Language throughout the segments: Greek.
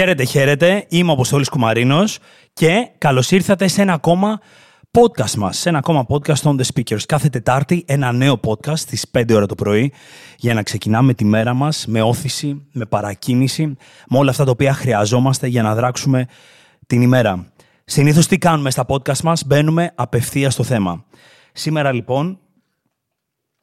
Χαίρετε, χαίρετε. Είμαι ο Αποστόλης Κουμαρίνος και καλώς ήρθατε σε ένα ακόμα podcast μας, σε ένα ακόμα podcast on the speakers. Κάθε Τετάρτη ένα νέο podcast στις 5 ώρα το πρωί για να ξεκινάμε τη μέρα μας με όθηση, με παρακίνηση, με όλα αυτά τα οποία χρειαζόμαστε για να δράξουμε την ημέρα. Συνήθως τι κάνουμε στα podcast μας, μπαίνουμε απευθείας στο θέμα. Σήμερα λοιπόν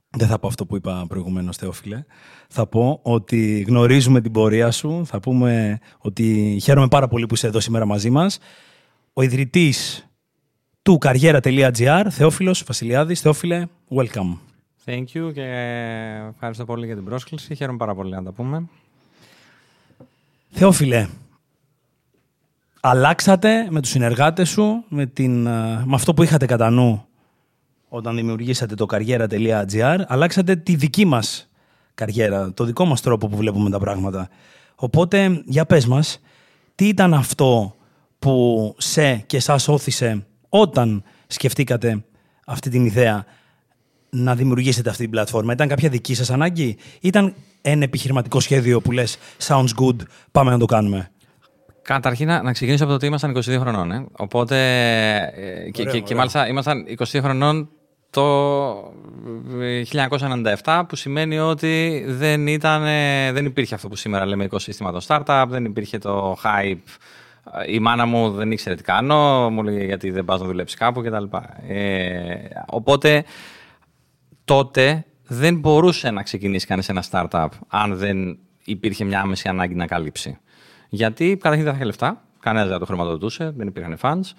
δεν θα πω αυτό που είπα προηγουμένως, Θεόφιλε. Θα πω ότι γνωρίζουμε την πορεία σου. Θα πούμε ότι χαίρομαι πάρα πολύ που είσαι εδώ σήμερα μαζί μας. Ο ιδρυτής του καριέρα.gr, Θεόφιλος Βασιλιάδης. Θεόφιλε, welcome. Thank you και ευχαριστώ πολύ για την πρόσκληση. Χαίρομαι πάρα πολύ να τα πούμε. Θεόφιλε, αλλάξατε με τους συνεργάτες σου, με, την, με αυτό που είχατε κατά νου όταν δημιουργήσατε το καριέρα.gr, αλλάξατε τη δική μας καριέρα, το δικό μας τρόπο που βλέπουμε τα πράγματα. Οπότε, για πες μας, τι ήταν αυτό που σε και σας όθησε όταν σκεφτήκατε αυτή την ιδέα να δημιουργήσετε αυτή την πλατφόρμα; Ήταν κάποια δική σας ανάγκη, ήταν ένα επιχειρηματικό σχέδιο που λες sounds good, πάμε να το κάνουμε. Καταρχήν, να ξεκινήσω από το ότι ήμασταν 22 χρονών. Ε. Οπότε. Ε, και, και, και, μάλιστα ήμασταν 22 χρονών το 1997 που σημαίνει ότι δεν, ήταν, δεν υπήρχε αυτό που σήμερα λέμε οικοσύστημα το startup, δεν υπήρχε το hype. Η μάνα μου δεν ήξερε τι κάνω, μου λέει γιατί δεν πας να δουλέψεις κάπου κτλ. Ε, οπότε τότε δεν μπορούσε να ξεκινήσει κανείς ένα startup αν δεν υπήρχε μια άμεση ανάγκη να καλύψει. Γιατί καταρχήν δεν θα είχε λεφτά, κανένας δεν το χρηματοδοτούσε, δεν υπήρχαν funds.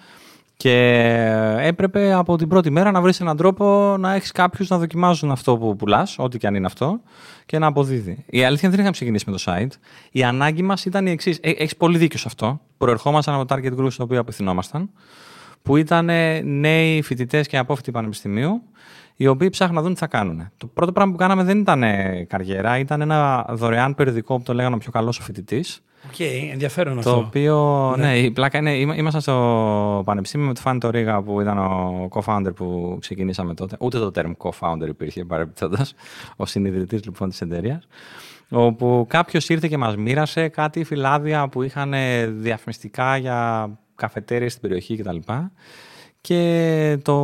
Και έπρεπε από την πρώτη μέρα να βρεις έναν τρόπο να έχεις κάποιους να δοκιμάζουν αυτό που πουλάς, ό,τι και αν είναι αυτό, και να αποδίδει. Η αλήθεια δεν είχαμε ξεκινήσει με το site. Η ανάγκη μας ήταν η εξής. Ε, έχεις πολύ δίκιο σε αυτό. Προερχόμασταν από το target group στο οποίο απευθυνόμασταν, που ήταν νέοι φοιτητές και απόφοιτοι πανεπιστημίου, οι οποίοι ψάχνουν να δουν τι θα κάνουν. Το πρώτο πράγμα που κάναμε δεν ήταν καριέρα, ήταν ένα δωρεάν περιοδικό που το λέγανε ο πιο καλός ο φοιτητής OK, okay, ενδιαφέρον το αυτό. Το οποίο, ναι. ναι, η πλάκα είναι, ήμασταν στο πανεπιστήμιο με τον Φάνη Τωρίγα που ήταν ο co-founder που ξεκινήσαμε τότε. Ούτε το term co-founder υπήρχε παρεμπιπτόντως, ο συνιδρυτής λοιπόν της εταιρείας. Όπου κάποιος ήρθε και μας μοίρασε κάτι φυλάδια που είχαν διαφημιστικά για καφετέρειες στην περιοχή κτλ. Και το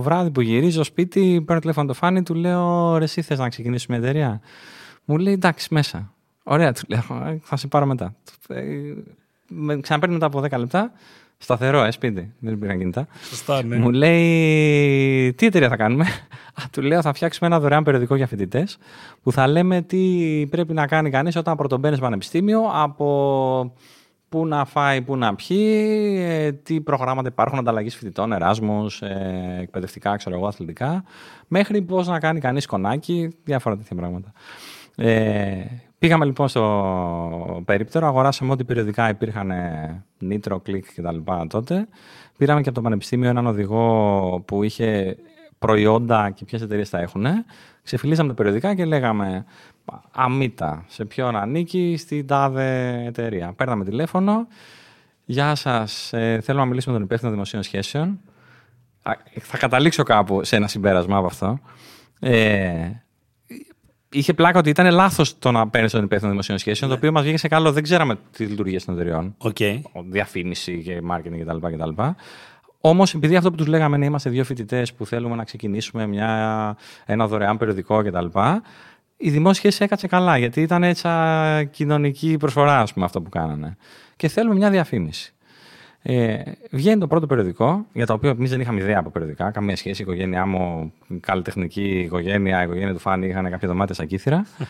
βράδυ που γυρίζω σπίτι, παίρνω τηλέφωνο το Φάνη, του λέω: Ρε, εσύ θες να ξεκινήσουμε εταιρεία; Μου λέει: Εντάξει, μέσα. Ωραία, του λέω. «Ε, θα σε πάρω μετά. Ε, με ξαναπαίρνει μετά από 10 λεπτά. Σταθερό, ε, σπίτι. Δεν υπήρχαν κινητά. Σωστά, ναι. Μου λέει, τι εταιρεία θα κάνουμε; Α, του λέω, θα φτιάξουμε ένα δωρεάν περιοδικό για φοιτητές που θα λέμε τι πρέπει να κάνει κανείς όταν πρωτομπαίνεις πανεπιστήμιο από πού να φάει, πού να πιει, ε, τι προγράμματα υπάρχουν ανταλλαγής φοιτητών, εράσμους, εκπαιδευτικά, ξέρω εγώ, αθλητικά, μέχρι πώς να κάνει κανείς κονάκι, διάφορα τέτοια πράγματα. Ε, Πήγαμε λοιπόν στο περίπτερο, αγοράσαμε ό,τι περιοδικά υπήρχαν Nitro, Click κτλ. τότε. Πήραμε και από το Πανεπιστήμιο έναν οδηγό που είχε προϊόντα και ποιες εταιρείες τα έχουν. Ξεφυλίσαμε τα περιοδικά και λέγαμε αμύτα, σε ποιον ανήκει στην τάδε εταιρεία. Παίρναμε τηλέφωνο. Γεια σας, ε, θέλω να μιλήσουμε με τον υπεύθυνο δημοσίων σχέσεων. Θα καταλήξω κάπου σε ένα συμπέρασμα από αυτό. Ε, είχε πλάκα ότι ήταν λάθος το να παίρνεις τον υπεύθυνο δημοσίων σχέσεων, ναι. το οποίο μας βγήκε σε καλό. Δεν ξέραμε τη λειτουργία των εταιριών. Okay. Διαφήμιση και marketing κτλ. κτλ. Όμως, επειδή αυτό που τους λέγαμε είναι είμαστε δύο φοιτητές που θέλουμε να ξεκινήσουμε μια, ένα δωρεάν περιοδικό κτλ. Η δημόσια σχέση έκατσε καλά, γιατί ήταν έτσι κοινωνική προσφορά, ας πούμε, αυτό που κάνανε. Και θέλουμε μια διαφήμιση. Ε, βγαίνει το πρώτο περιοδικό, για το οποίο εμείς δεν είχαμε ιδέα από περιοδικά, καμία σχέση. Η οικογένειά μου, καλλιτεχνική οικογένεια, η οικογένεια του Φάνη είχαν κάποια δωμάτια στα κύθρα.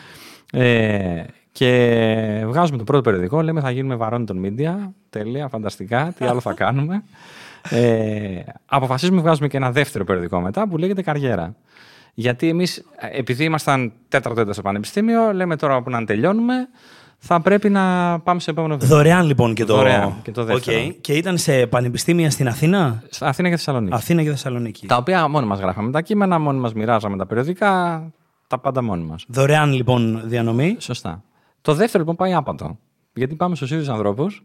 Ε, και βγάζουμε το πρώτο περιοδικό, λέμε θα γίνουμε βαρόνι των media. Τέλεια, φανταστικά, τι άλλο θα κάνουμε. Ε, αποφασίζουμε να βγάζουμε και ένα δεύτερο περιοδικό μετά που λέγεται Καριέρα. Γιατί εμείς, επειδή ήμασταν τέταρτο έτος στο πανεπιστήμιο, λέμε τώρα που να τελειώνουμε, θα πρέπει να πάμε σε επόμενο βήμα. Δωρεάν λοιπόν και το, Δωρεάν, και το δεύτερο. Okay. Και ήταν σε πανεπιστήμια στην Αθήνα; Αθήνα και Θεσσαλονίκη. Αθήνα και Θεσσαλονίκη. Τα οποία μόνοι μας γράφαμε τα κείμενα, μόνοι μας μοιράζαμε τα περιοδικά, τα πάντα μόνοι μας. Δωρεάν λοιπόν διανομή. Σωστά. Το δεύτερο λοιπόν πάει άπατο. Γιατί πάμε στους ίδιους ανθρώπους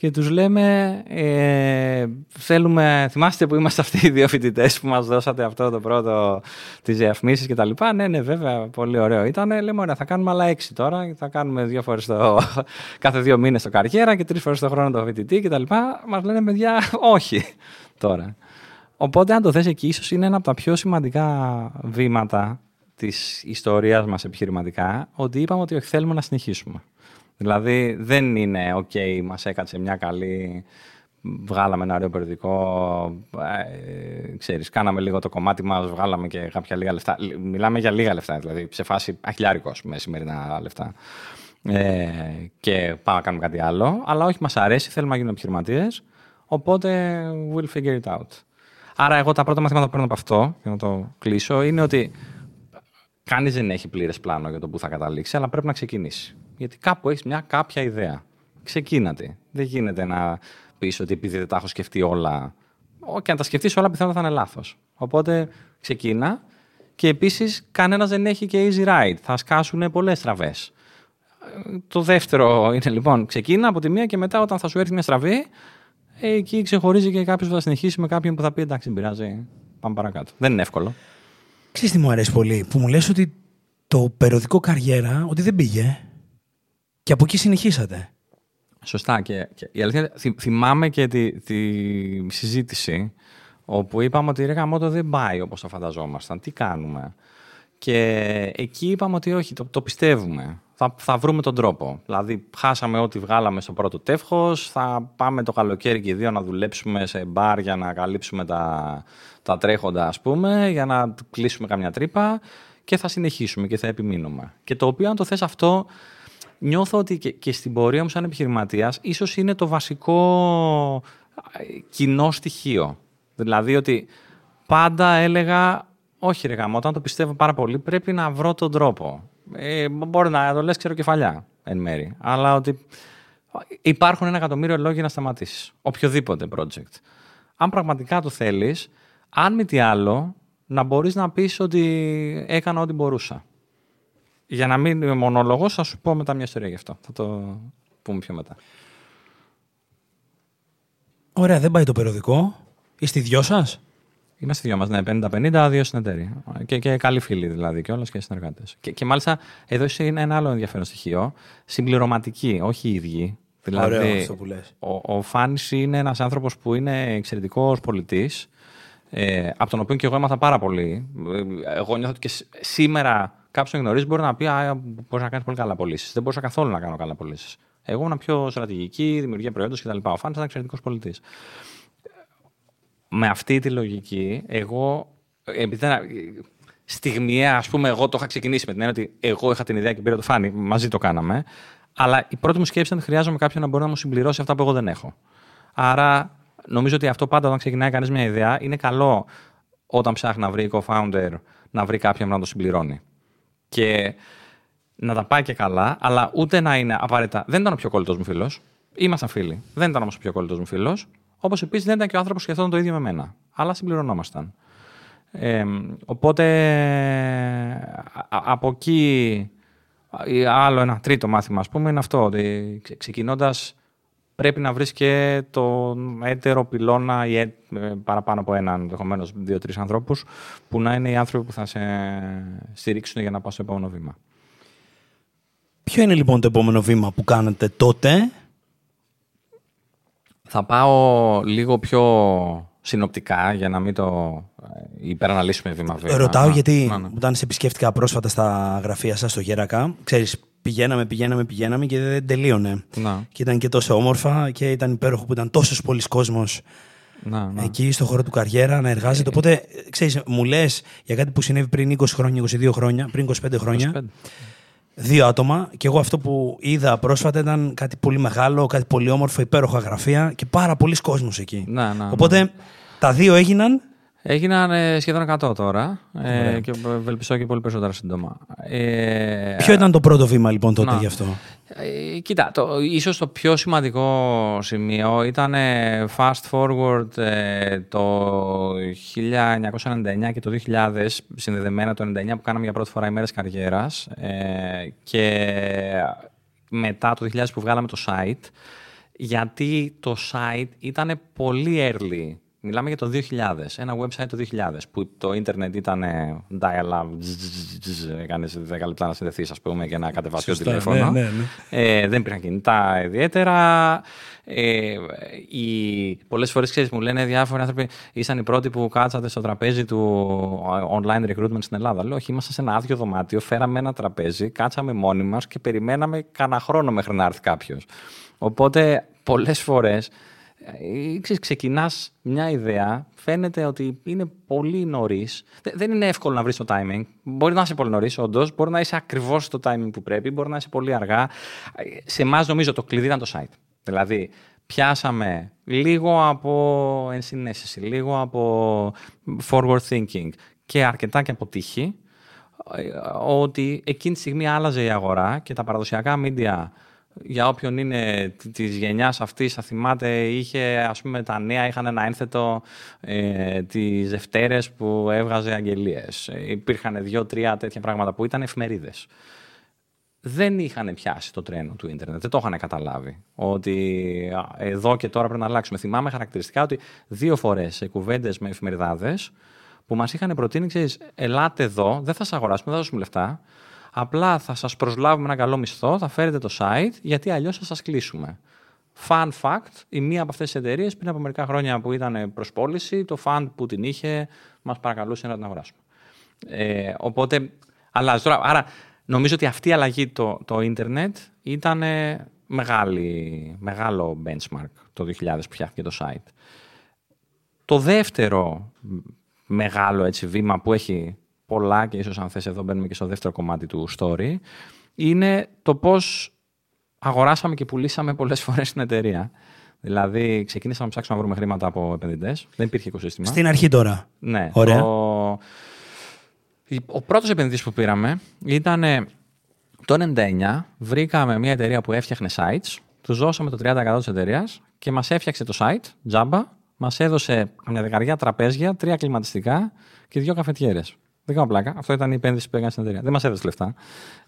και τους λέμε ε, θέλουμε, θυμάστε που είμαστε αυτοί οι δύο φοιτητές που μας δώσατε αυτό το πρώτο τις διαφημίσεις και τα λοιπά. Ναι, ναι, βέβαια, πολύ ωραίο ήταν. Λέμε, ωραία, θα κάνουμε άλλα έξι τώρα. Θα κάνουμε δύο φορές το, κάθε δύο μήνες το καριέρα και τρεις φορές το χρόνο το φοιτητή και τα λοιπά. Μας λένε, παιδιά, όχι τώρα. Οπότε, αν το θες εκεί, ίσως είναι ένα από τα πιο σημαντικά βήματα της ιστορίας μας επιχειρηματικά, ότι είπαμε ότι θέλουμε να συνεχίσουμε. Δηλαδή δεν είναι «ΟΚ, okay, μας έκατσε μια καλή, βγάλαμε ένα ωραίο περιοδικό, ε, ξέρεις, κάναμε λίγο το κομμάτι μας, βγάλαμε και κάποια λίγα λεφτά». Μιλάμε για λίγα λεφτά, δηλαδή σε φάση αχιλιάρικος με σημερινά λεφτά. Ε, και πάμε να κάνουμε κάτι άλλο, αλλά όχι μας αρέσει, θέλουμε να γίνουμε επιχειρηματίες. οπότε we'll figure it out. Άρα εγώ τα πρώτα μαθήματα που παίρνω από αυτό, για να το κλείσω, είναι ότι κανείς δεν έχει πλήρες πλάνο για το που θα καταλήξει, αλλά πρέπει να ξεκινήσει. Γιατί κάπου έχεις μια κάποια ιδέα. Ξεκίνατε. Δεν γίνεται να πεις ότι επειδή δεν τα έχω σκεφτεί όλα. Και αν τα σκεφτείς όλα, πιθανότατα θα είναι λάθος. Οπότε ξεκίνα. Και επίσης, κανένας δεν έχει και easy ride. Θα σκάσουν πολλές στραβές. Το δεύτερο είναι λοιπόν, ξεκίνα από τη μία και μετά, όταν θα σου έρθει μια στραβή, εκεί ξεχωρίζει και κάποιος που θα συνεχίσει με κάποιον που θα πει εντάξει, δεν πειράζει. Πάμε παρακάτω. Δεν είναι εύκολο. Ξέρεις τι μου αρέσει πολύ, που μου λες ότι το περιοδικό καριέρα, ότι δεν πήγε. Και από εκεί συνεχίσατε. Σωστά. Και, και η αλήθεια, θυμάμαι και τη, τη συζήτηση όπου είπαμε ότι ρε γαμώτο δεν πάει όπως το φανταζόμασταν. Τι κάνουμε; Και εκεί είπαμε ότι όχι, το, το πιστεύουμε. Θα, θα βρούμε τον τρόπο. Δηλαδή, χάσαμε ό,τι βγάλαμε στο πρώτο τεύχος, θα πάμε το καλοκαίρι και οι δύο να δουλέψουμε σε μπαρ για να καλύψουμε τα, τα τρέχοντα, ας πούμε, για να κλείσουμε καμιά τρύπα και θα συνεχίσουμε και θα επιμείνουμε. Και το οποίο, αν το θες αυτό, νιώθω ότι και, στην πορεία μου σαν επιχειρηματίας ίσως είναι το βασικό κοινό στοιχείο. Δηλαδή ότι πάντα έλεγα όχι ρε γάμο, όταν το πιστεύω πάρα πολύ πρέπει να βρω τον τρόπο. Ε, μπορεί να το λες ξέρω κεφαλιά εν μέρη, αλλά ότι υπάρχουν ένα εκατομμύριο λόγια να σταματήσεις. Οποιοδήποτε project. Αν πραγματικά το θέλεις, αν μη τι άλλο, να μπορείς να πεις ότι έκανα ό,τι μπορούσα. Για να μην είμαι μονόλογος, θα σου πω μετά μια ιστορία γι' αυτό. Θα το πούμε πιο μετά. Ωραία, δεν πάει το περιοδικό. Είστε δυο σας; Είμαστε δυο μας, ναι, 50-50, δύο συνεταίροι. Και, και καλοί φίλοι δηλαδή και όλα και συνεργάτες. Και, και μάλιστα εδώ είναι ένα άλλο ενδιαφέρον στοιχείο. Συμπληρωματικοί, όχι οι ίδιοι. Δηλαδή, Ωραίο αυτό που λες. Ο, ο Φάνης είναι ένας άνθρωπος που είναι εξαιρετικός πολιτής, ε, από τον οποίο και εγώ έμαθα πάρα πολύ. Ε, εγώ νιώθω ότι και σήμερα κάποιος να γνωρίζει μπορεί να πει Α, μπορείς να κάνεις πολύ καλά πωλήσεις. Δεν μπορούσα καθόλου να κάνω καλά πωλήσεις. Εγώ ήμουν πιο στρατηγική, δημιουργία προϊόντος κτλ. Ο Φάνης ήταν εξαιρετικός πολιτής. Με αυτή τη λογική, εγώ. Επειδή στιγμιαία, ας πούμε, εγώ το είχα ξεκινήσει με την έννοια ότι εγώ είχα την ιδέα και πήρα το Φάνη, μαζί το κάναμε. Αλλά η πρώτη μου σκέψη ήταν ότι χρειάζομαι κάποιον να μπορεί να μου συμπληρώσει αυτά που εγώ δεν έχω. Άρα, νομίζω ότι αυτό πάντα όταν ξεκινάει κανείς μια ιδέα, είναι καλό όταν ψάχνει να βρει co-founder να βρει κάποιον να το συμπληρώνει και να τα πάει και καλά, αλλά ούτε να είναι απαραίτητα. Δεν ήταν ο πιο κολλητός μου φίλος. Ήμασταν φίλοι. Δεν ήταν όμως ο πιο κολλητός μου φίλος. Όπως επίσης δεν ήταν και ο άνθρωπος που σκεφτόταν το ίδιο με μένα. Αλλά συμπληρωνόμασταν. Ε, οπότε από εκεί άλλο ένα τρίτο μάθημα, ας πούμε, είναι αυτό, ότι ξεκινώντας πρέπει να βρεις και τον έτερο πυλώνα ή ε, παραπάνω από έναν, ενδεχομένως δύο-τρεις ανθρώπους, που να είναι οι άνθρωποι που θα σε στηρίξουν για να πάω στο επόμενο βήμα. Ποιο είναι λοιπόν το επόμενο βήμα που κάνετε τότε; Θα πάω λίγο πιο συνοπτικά για να μην το ε, υπεραναλύσουμε βήμα-βήμα. Ρωτάω γιατί να, ναι. όταν σε επισκέφτηκα πρόσφατα στα γραφεία σας στο Γέρακα, ξέρεις, πηγαίναμε, πηγαίναμε, πηγαίναμε και δεν τελείωνε. Να. Και ήταν και τόσο όμορφα και ήταν υπέροχο που ήταν τόσος πολλοί κόσμος εκεί στο χώρο του καριέρα να εργάζεται. Ε, Οπότε, ξέρεις, μου λες για κάτι που συνέβη πριν 20 χρόνια, 22 χρόνια, πριν 25 χρόνια. 25. Δύο άτομα και εγώ αυτό που είδα πρόσφατα ήταν κάτι πολύ μεγάλο, κάτι πολύ όμορφο, υπέροχα γραφεία και πάρα πολλοί κόσμος εκεί. Να, να, Οπότε τα δύο έγιναν Έγιναν ε, σχεδόν 100 τώρα ε, και ευελπιστώ και πολύ περισσότερα σύντομα. Ε, Ποιο ήταν το πρώτο βήμα λοιπόν τότε να, γι' αυτό; Ε, κοίτα, το, ίσως το πιο σημαντικό σημείο ήταν ε, fast forward ε, το 1999 και το 2000, συνδεδεμένα το 1999 που κάναμε για πρώτη φορά ημέρες καριέρας και μετά το 2000 που βγάλαμε το site γιατί το site ήταν πολύ early. Μιλάμε για το 2000, ένα website το 2000, που το ίντερνετ ήταν dial-up, έκανε 10 λεπτά να συνδεθεί, α πούμε, και να κατεβάσει το τηλέφωνο. Ναι, ναι, ναι. Ε, δεν υπήρχαν κινητά ιδιαίτερα. Ε, οι, πολλές φορές, ξέρεις, μου λένε διάφοροι άνθρωποι, ήσαν οι πρώτοι που κάτσατε στο τραπέζι του online recruitment στην Ελλάδα. Λέω, όχι, είμαστε σε ένα άδειο δωμάτιο, φέραμε ένα τραπέζι, κάτσαμε μόνοι μας και περιμέναμε κανένα χρόνο μέχρι να έρθει κάποιο. Οπότε, πολλές φορές, ε, ξεκινάς μια ιδέα, φαίνεται ότι είναι πολύ νωρίς. Δεν είναι εύκολο να βρεις το timing. Μπορεί να είσαι πολύ νωρίς, όντως. Μπορεί να είσαι ακριβώς στο timing που πρέπει. Μπορεί να είσαι πολύ αργά. Σε εμάς, νομίζω, το κλειδί ήταν το site. Δηλαδή, πιάσαμε λίγο από ενσυναίσθηση, λίγο από forward thinking και αρκετά και από τύχη, ε, ότι εκείνη τη στιγμή άλλαζε η αγορά και τα παραδοσιακά media για όποιον είναι τη γενιάς αυτής, θα θυμάται, είχε ας πούμε τα νέα είχαν ένα ένθετο ε, τις Δευτέρες που έβγαζε αγγελίες. Υπήρχαν δύο-τρία τέτοια πράγματα που ήταν εφημερίδες δεν είχαν πιάσει το τρένο του ίντερνετ. Δεν το είχαν καταλάβει. Ότι εδώ και τώρα πρέπει να αλλάξουμε. Θυμάμαι χαρακτηριστικά ότι δύο φορές σε κουβέντες με εφημεριδάδες που μας είχαν προτείνει, ξέρεις, ελάτε εδώ, δεν θα σα αγοράσουμε, δεν θα δώσουμε λεφτά. Απλά θα σας προσλάβουμε ένα καλό μισθό, θα φέρετε το site, γιατί αλλιώς θα σας κλείσουμε. Fun fact, η μία από αυτές τις εταιρείες πριν από μερικά χρόνια που ήταν προ πώληση, το fund που την είχε μας παρακαλούσε να την αγοράσουμε. Ε, οπότε αλλάζει τώρα. Άρα Νομίζω ότι αυτή η αλλαγή το, το ίντερνετ ήταν μεγάλη, μεγάλο benchmark το 2000 που φτιάχτηκε το site. Το δεύτερο μεγάλο έτσι, βήμα που έχει πολλά και ίσως αν θες εδώ μπαίνουμε και στο δεύτερο κομμάτι του story είναι το πώς αγοράσαμε και πουλήσαμε πολλές φορές την εταιρεία. Δηλαδή, ξεκίνησαμε να ψάξουμε να βρούμε χρήματα από επενδυτές. Δεν υπήρχε οικοσύστημα. Στην αρχή τώρα. Ναι. Ωραία. Ο πρώτος επενδυτής που πήραμε ήταν το 99. Βρήκαμε μια εταιρεία που έφτιαχνε sites. Τους δώσαμε το 30% της εταιρείας και μας έφτιαξε το site, τζάμπα. Μας έδωσε μια δεκαριά τραπέζια, τρία κλιματιστικά και δύο καφετιέρες. Δεν κάνω πλάκα. Αυτό ήταν η επένδυση που έκανε στην εταιρεία. Δεν μας έδωσε λεφτά.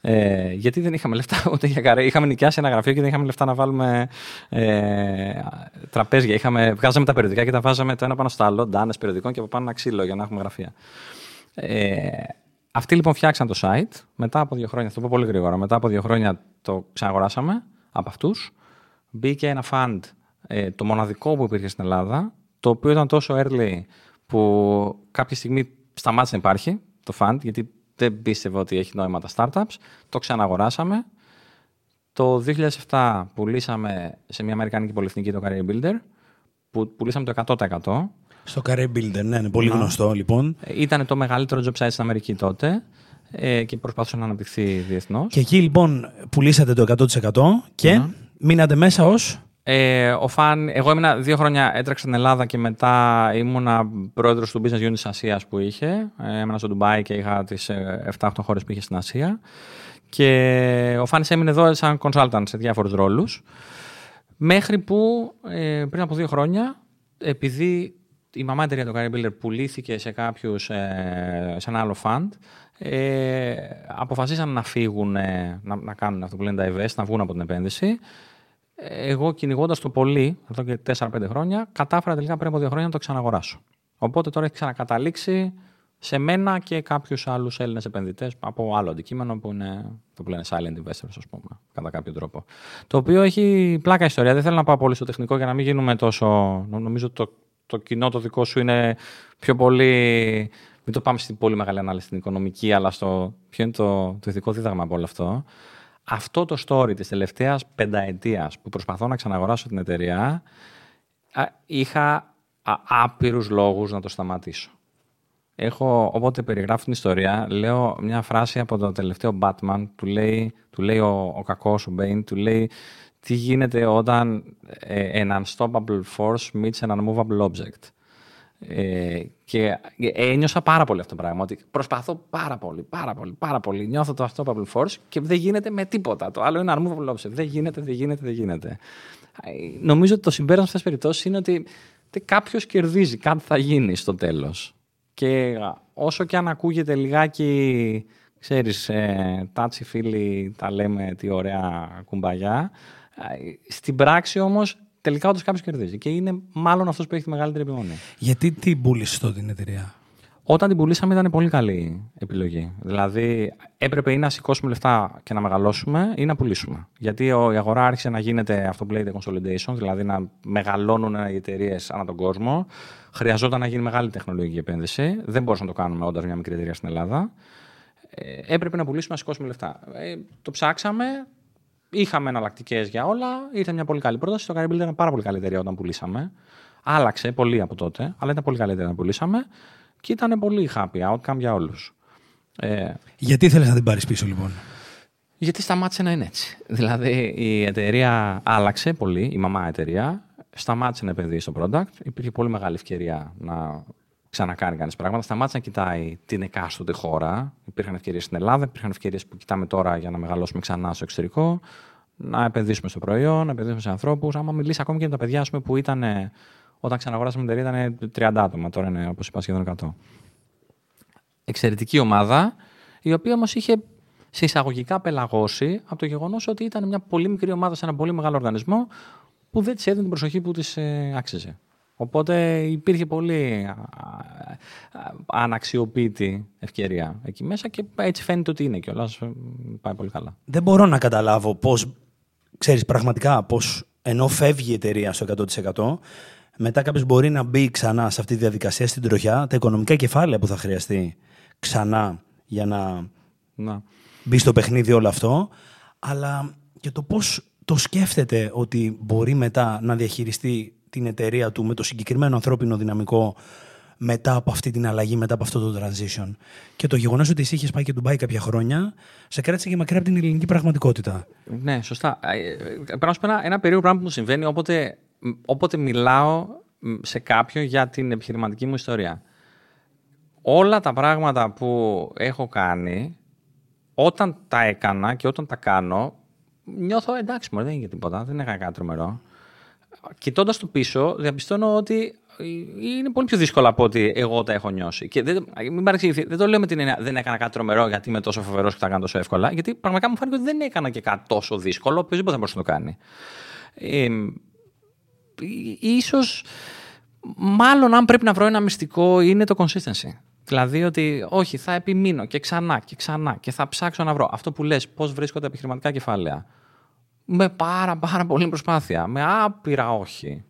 Ε, γιατί δεν είχαμε λεφτά ούτε για καρέ. Είχαμε νοικιάσει ένα γραφείο και δεν είχαμε λεφτά να βάλουμε ε, τραπέζια. Είχαμε, βγάζαμε τα περιοδικά και τα βάζαμε το ένα πάνω στο άλλο, ντάνες περιοδικών και από πάνω ένα ξύλο για να έχουμε γραφεία. Ε, αυτοί λοιπόν φτιάξαν το site μετά από δύο χρόνια, θα το πω πολύ γρήγορα, μετά από δύο χρόνια το ξαναγοράσαμε από αυτούς. Μπήκε ένα fund, ε, το μοναδικό που υπήρχε στην Ελλάδα, το οποίο ήταν τόσο early που κάποια στιγμή σταμάτησε να υπάρχει το fund, γιατί δεν πίστευε ότι έχει νόημα τα startups. Το ξαναγοράσαμε. Το 2007 πουλήσαμε σε μια αμερικάνικη πολυεθνική το Career Builder, που πουλήσαμε το 100%. Στο Career Builder, ναι, είναι πολύ γνωστό λοιπόν. Ε, ήταν το μεγαλύτερο job site στην Αμερική τότε ε, και προσπαθούσε να αναπτυχθεί διεθνώς. Και εκεί λοιπόν πουλήσατε το 100% και μείνατε μέσα ως. Ε, ο Φαν, εγώ ήμουνα δύο χρόνια, έτρεξα στην Ελλάδα και μετά ήμουνα πρόεδρος του Business Unit της Ασίας που είχε. Ε, έμενα στο Ντουμπάι και είχα τις 7-8 χώρες που είχε στην Ασία. Και ο Φάνη έμεινε εδώ σαν consultant σε διάφορους ρόλους. Μέχρι που ε, πριν από δύο χρόνια, επειδή η μαμά εταιρείας του Gary Builder πουλήθηκε σε κάποιους, ε, σε ένα άλλο fund. Ε, αποφασίσαν να φύγουν, ε, να, να κάνουν αυτό που λένε divest, να βγουν από την επένδυση. Εγώ κυνηγώντας το πολύ, εδώ και 4-5 χρόνια, κατάφερα τελικά πριν από δύο χρόνια να το ξαναγοράσω. Οπότε τώρα έχει ξανακαταλήξει σε μένα και κάποιους άλλους Έλληνες επενδυτές από άλλο αντικείμενο που είναι το που λένε silent investors, ας πούμε, κατά κάποιο τρόπο. Το οποίο έχει πλάκα ιστορία. Δεν θέλω να πάω πολύ στο τεχνικό για να μην γίνουμε τόσο. Νομίζω το το κοινό το δικό σου είναι πιο πολύ. Μην το πάμε στην πολύ μεγάλη ανάλυση στην οικονομική, αλλά στο ποιο είναι το, το ηθικό δίδαγμα από όλο αυτό. Αυτό το story της τελευταίας πενταετίας που προσπαθώ να ξαναγοράσω την εταιρεία, είχα άπειρους λόγους να το σταματήσω. Έχω, όποτε περιγράφω την ιστορία, λέω μια φράση από το τελευταίο Batman, του λέει, του λέει ο, ο κακός, ο Μπέιν, του λέει τι γίνεται όταν ε, an unstoppable force meets an unmovable object; Ε, και ένιωσα πάρα πολύ αυτό το πράγμα. Ότι προσπαθώ πάρα πολύ, πάρα πολύ, πάρα πολύ. Νιώθω το unstoppable force και δεν γίνεται με τίποτα. Το άλλο είναι unmovable object. Δεν γίνεται, δεν γίνεται, δεν γίνεται. Ε, νομίζω ότι το συμπέρασμα σε αυτές τις περιπτώσεις είναι ότι κάποιος κερδίζει, κάτι θα γίνει στο τέλος. Και όσο και αν ακούγεται λιγάκι, ξέρεις, ε, τάτσι φίλοι, τα λέμε τι ωραία κουμπαγιά, Στην πράξη όμως, τελικά όντως κάποιος κερδίζει. Και είναι μάλλον αυτός που έχει τη μεγαλύτερη επιμονή. Γιατί τι πούλησε τότε την εταιρεία; Όταν την πουλήσαμε ήταν πολύ καλή επιλογή. Δηλαδή έπρεπε ή να σηκώσουμε λεφτά και να μεγαλώσουμε ή να πουλήσουμε. Γιατί η αγορά άρχισε να γίνεται αυτό που λέγεται consolidation, δηλαδή να μεγαλώνουν οι εταιρείες ανά τον κόσμο. Χρειαζόταν να γίνει μεγάλη τεχνολογική επένδυση. Δεν μπορούσαμε να το κάνουμε όντας μια μικρή εταιρεία στην Ελλάδα. Ε, έπρεπε να πουλήσουμε, να σηκώσουμε λεφτά. Ε, το ψάξαμε, είχαμε εναλλακτικές για όλα. Ήταν μια πολύ καλή πρόταση. Το Caribbean ήταν πάρα πολύ καλή εταιρεία όταν πουλήσαμε. Άλλαξε πολύ από τότε, αλλά ήταν πολύ καλή εταιρεία να πουλήσαμε και ήταν πολύ happy outcome για όλους. Ε, Γιατί ήθελε να την πάρεις πίσω, λοιπόν; Γιατί σταμάτησε να είναι έτσι. Δηλαδή η εταιρεία άλλαξε πολύ, η μαμά εταιρεία. Σταμάτησε να επενδύει στο product. Υπήρχε πολύ μεγάλη ευκαιρία να ξανακάνει κανείς πράγματα. Σταμάτησε να κοιτάει την εκάστοτε χώρα. Υπήρχαν ευκαιρίες στην Ελλάδα, υπήρχαν ευκαιρίες που κοιτάμε τώρα για να μεγαλώσουμε ξανά στο εξωτερικό. Να επενδύσουμε στο προϊόν, να επενδύσουμε σε ανθρώπους. Άμα μιλήσει ακόμη και με τα παιδιά που ήταν όταν ξαναγοράσαμε την εταιρεία ήταν 30 άτομα. Τώρα είναι, όπως είπα, σχεδόν 100. Εξαιρετική ομάδα, η οποία όμως είχε σε εισαγωγικά πελαγώσει από το γεγονός ότι ήταν μια πολύ μικρή ομάδα σε ένα πολύ μεγάλο οργανισμό που δεν της έδινε την προσοχή που της ε, άξιζε. Οπότε υπήρχε πολύ αναξιοποιητή ευκαιρία εκεί μέσα και έτσι φαίνεται ότι είναι κιόλας. Ε, πάει πολύ καλά. Δεν μπορώ να καταλάβω πώς, ξέρεις πραγματικά πώς ενώ φεύγει η εταιρεία στο 100%, μετά κάποιος μπορεί να μπει ξανά σε αυτή τη διαδικασία στην τροχιά, τα οικονομικά κεφάλαια που θα χρειαστεί ξανά για να, να. μπει στο παιχνίδι όλο αυτό, αλλά και το πώς το σκέφτεται ότι μπορεί μετά να διαχειριστεί την εταιρεία του με το συγκεκριμένο ανθρώπινο δυναμικό μετά από αυτή την αλλαγή, μετά από αυτό το transition. Και το γεγονός ότι εσύ είχες πάει και Ντουμπάι κάποια χρόνια, σε κράτησε και μακριά από την ελληνική πραγματικότητα. Ναι, σωστά. Ε, πρέπει να σου πω ένα, ένα περίεργο πράγμα που μου συμβαίνει όποτε όποτε μιλάω σε κάποιον για την επιχειρηματική μου ιστορία. Όλα τα πράγματα που έχω κάνει, όταν τα έκανα και όταν τα κάνω, νιώθω εντάξει, μου δεν είναι τίποτα, δεν έκανα κάτι τρομερό. Κοιτώντας το πίσω, διαπιστώνω ότι είναι πολύ πιο δύσκολο από ότι εγώ τα έχω νιώσει. Και δεν, μην δεν το λέω με την έννοια δεν έκανα κάτι τρομερό γιατί είμαι τόσο φοβερός και τα κάνω τόσο εύκολα. Γιατί πραγματικά μου φάνηκε ότι δεν έκανα και κάτι τόσο δύσκολο, οποιοδήποτε θα μπορούσε να το κάνει. Ε, ίσως μάλλον αν πρέπει να βρω ένα μυστικό είναι το consistency. Δηλαδή ότι όχι, θα επιμείνω και ξανά και ξανά και θα ψάξω να βρω. Αυτό που λες, πώς βρίσκονται επιχειρηματικά κεφάλαια. Με πάρα πάρα πολύ προσπάθεια. Με άπειρα όχι.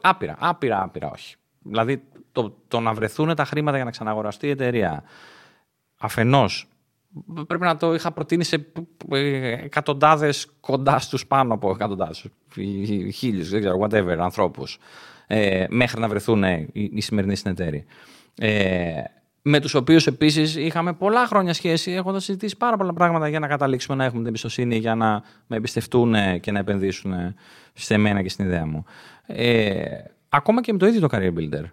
Άπειρα, άπειρα, άπειρα όχι. Δηλαδή το, το να βρεθούν τα χρήματα για να ξαναγοραστεί η εταιρεία αφενός πρέπει να το είχα προτείνει σε εκατοντάδες κοντά στους πάνω από εκατοντάδες, χίλιους, δεν ξέρω, whatever, ανθρώπους, ε, μέχρι να βρεθούν οι, οι σημερινοί συνεταίροι. Ε, με τους οποίους επίσης είχαμε πολλά χρόνια σχέση, έχοντας συζητήσει πάρα πολλά πράγματα για να καταλήξουμε να έχουμε την εμπιστοσύνη για να με εμπιστευτούν και να επενδύσουν σε μένα και στην ιδέα μου. Ε, ακόμα και με το ίδιο το Career Builder.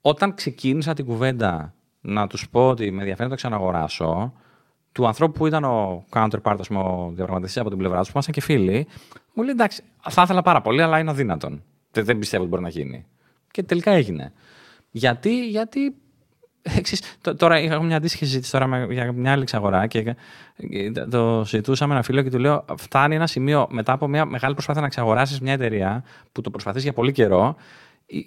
Όταν ξεκίνησα την κουβέντα να τους πω ότι με ενδιαφέρει να το ξαναγοράσω, του ανθρώπου που ήταν ο counterpart, ας πούμε, ο διαπραγματευτής από την πλευρά τους, που ήμασταν και φίλοι, μου λέει εντάξει, θα ήθελα πάρα πολύ, αλλά είναι αδύνατον. Δεν, δεν πιστεύω ότι μπορεί να γίνει. Και τελικά έγινε. Γιατί, γιατί Εξής, τώρα είχα μια αντίστοιχη συζήτηση τώρα με, για μια άλλη εξαγορά και το συζητούσα με ένα φίλο και του λέω: Φτάνει ένα σημείο μετά από μια μεγάλη προσπάθεια να εξαγοράσεις μια εταιρεία που το προσπαθείς για πολύ καιρό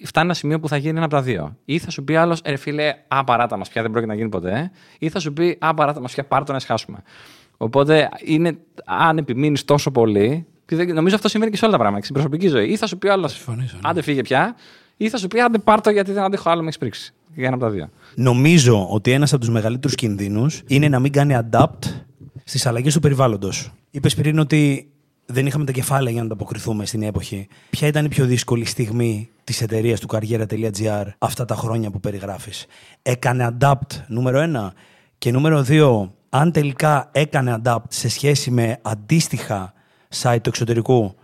φτάνει ένα σημείο που θα γίνει ένα από τα δύο. Ή θα σου πει άλλος, ρε φίλε, α παράτα μας πια, δεν πρόκειται να γίνει ποτέ. Ή θα σου πει, α παράτα μας πια, πάρ το να σχάσουμε. Οπότε είναι, αν επιμείνεις τόσο πολύ. νομίζω αυτό συμβαίνει και σε όλα τα πράγματα, στην προσωπική ζωή. Ή θα σου πει άλλος, ναι. άντε φύγε πια, ή θα σου πει, άντε πάρ το γιατί δεν αντέχω άλλο με εξπρίξει. Για ένα από τα δύο. Νομίζω ότι ένας από τους μεγαλύτερους κινδύνους είναι να μην κάνει adapt στις αλλαγές του περιβάλλοντος. Είπες πριν ότι δεν είχαμε τα κεφάλαια για να ανταποκριθούμε στην εποχή. Ποια ήταν η πιο δύσκολη στιγμή της εταιρείας του καριέρα.gr αυτά τα χρόνια που περιγράφεις; Έκανε adapt, νούμερο ένα; Και νούμερο δύο, αν τελικά έκανε adapt σε σχέση με αντίστοιχα site του εξωτερικού,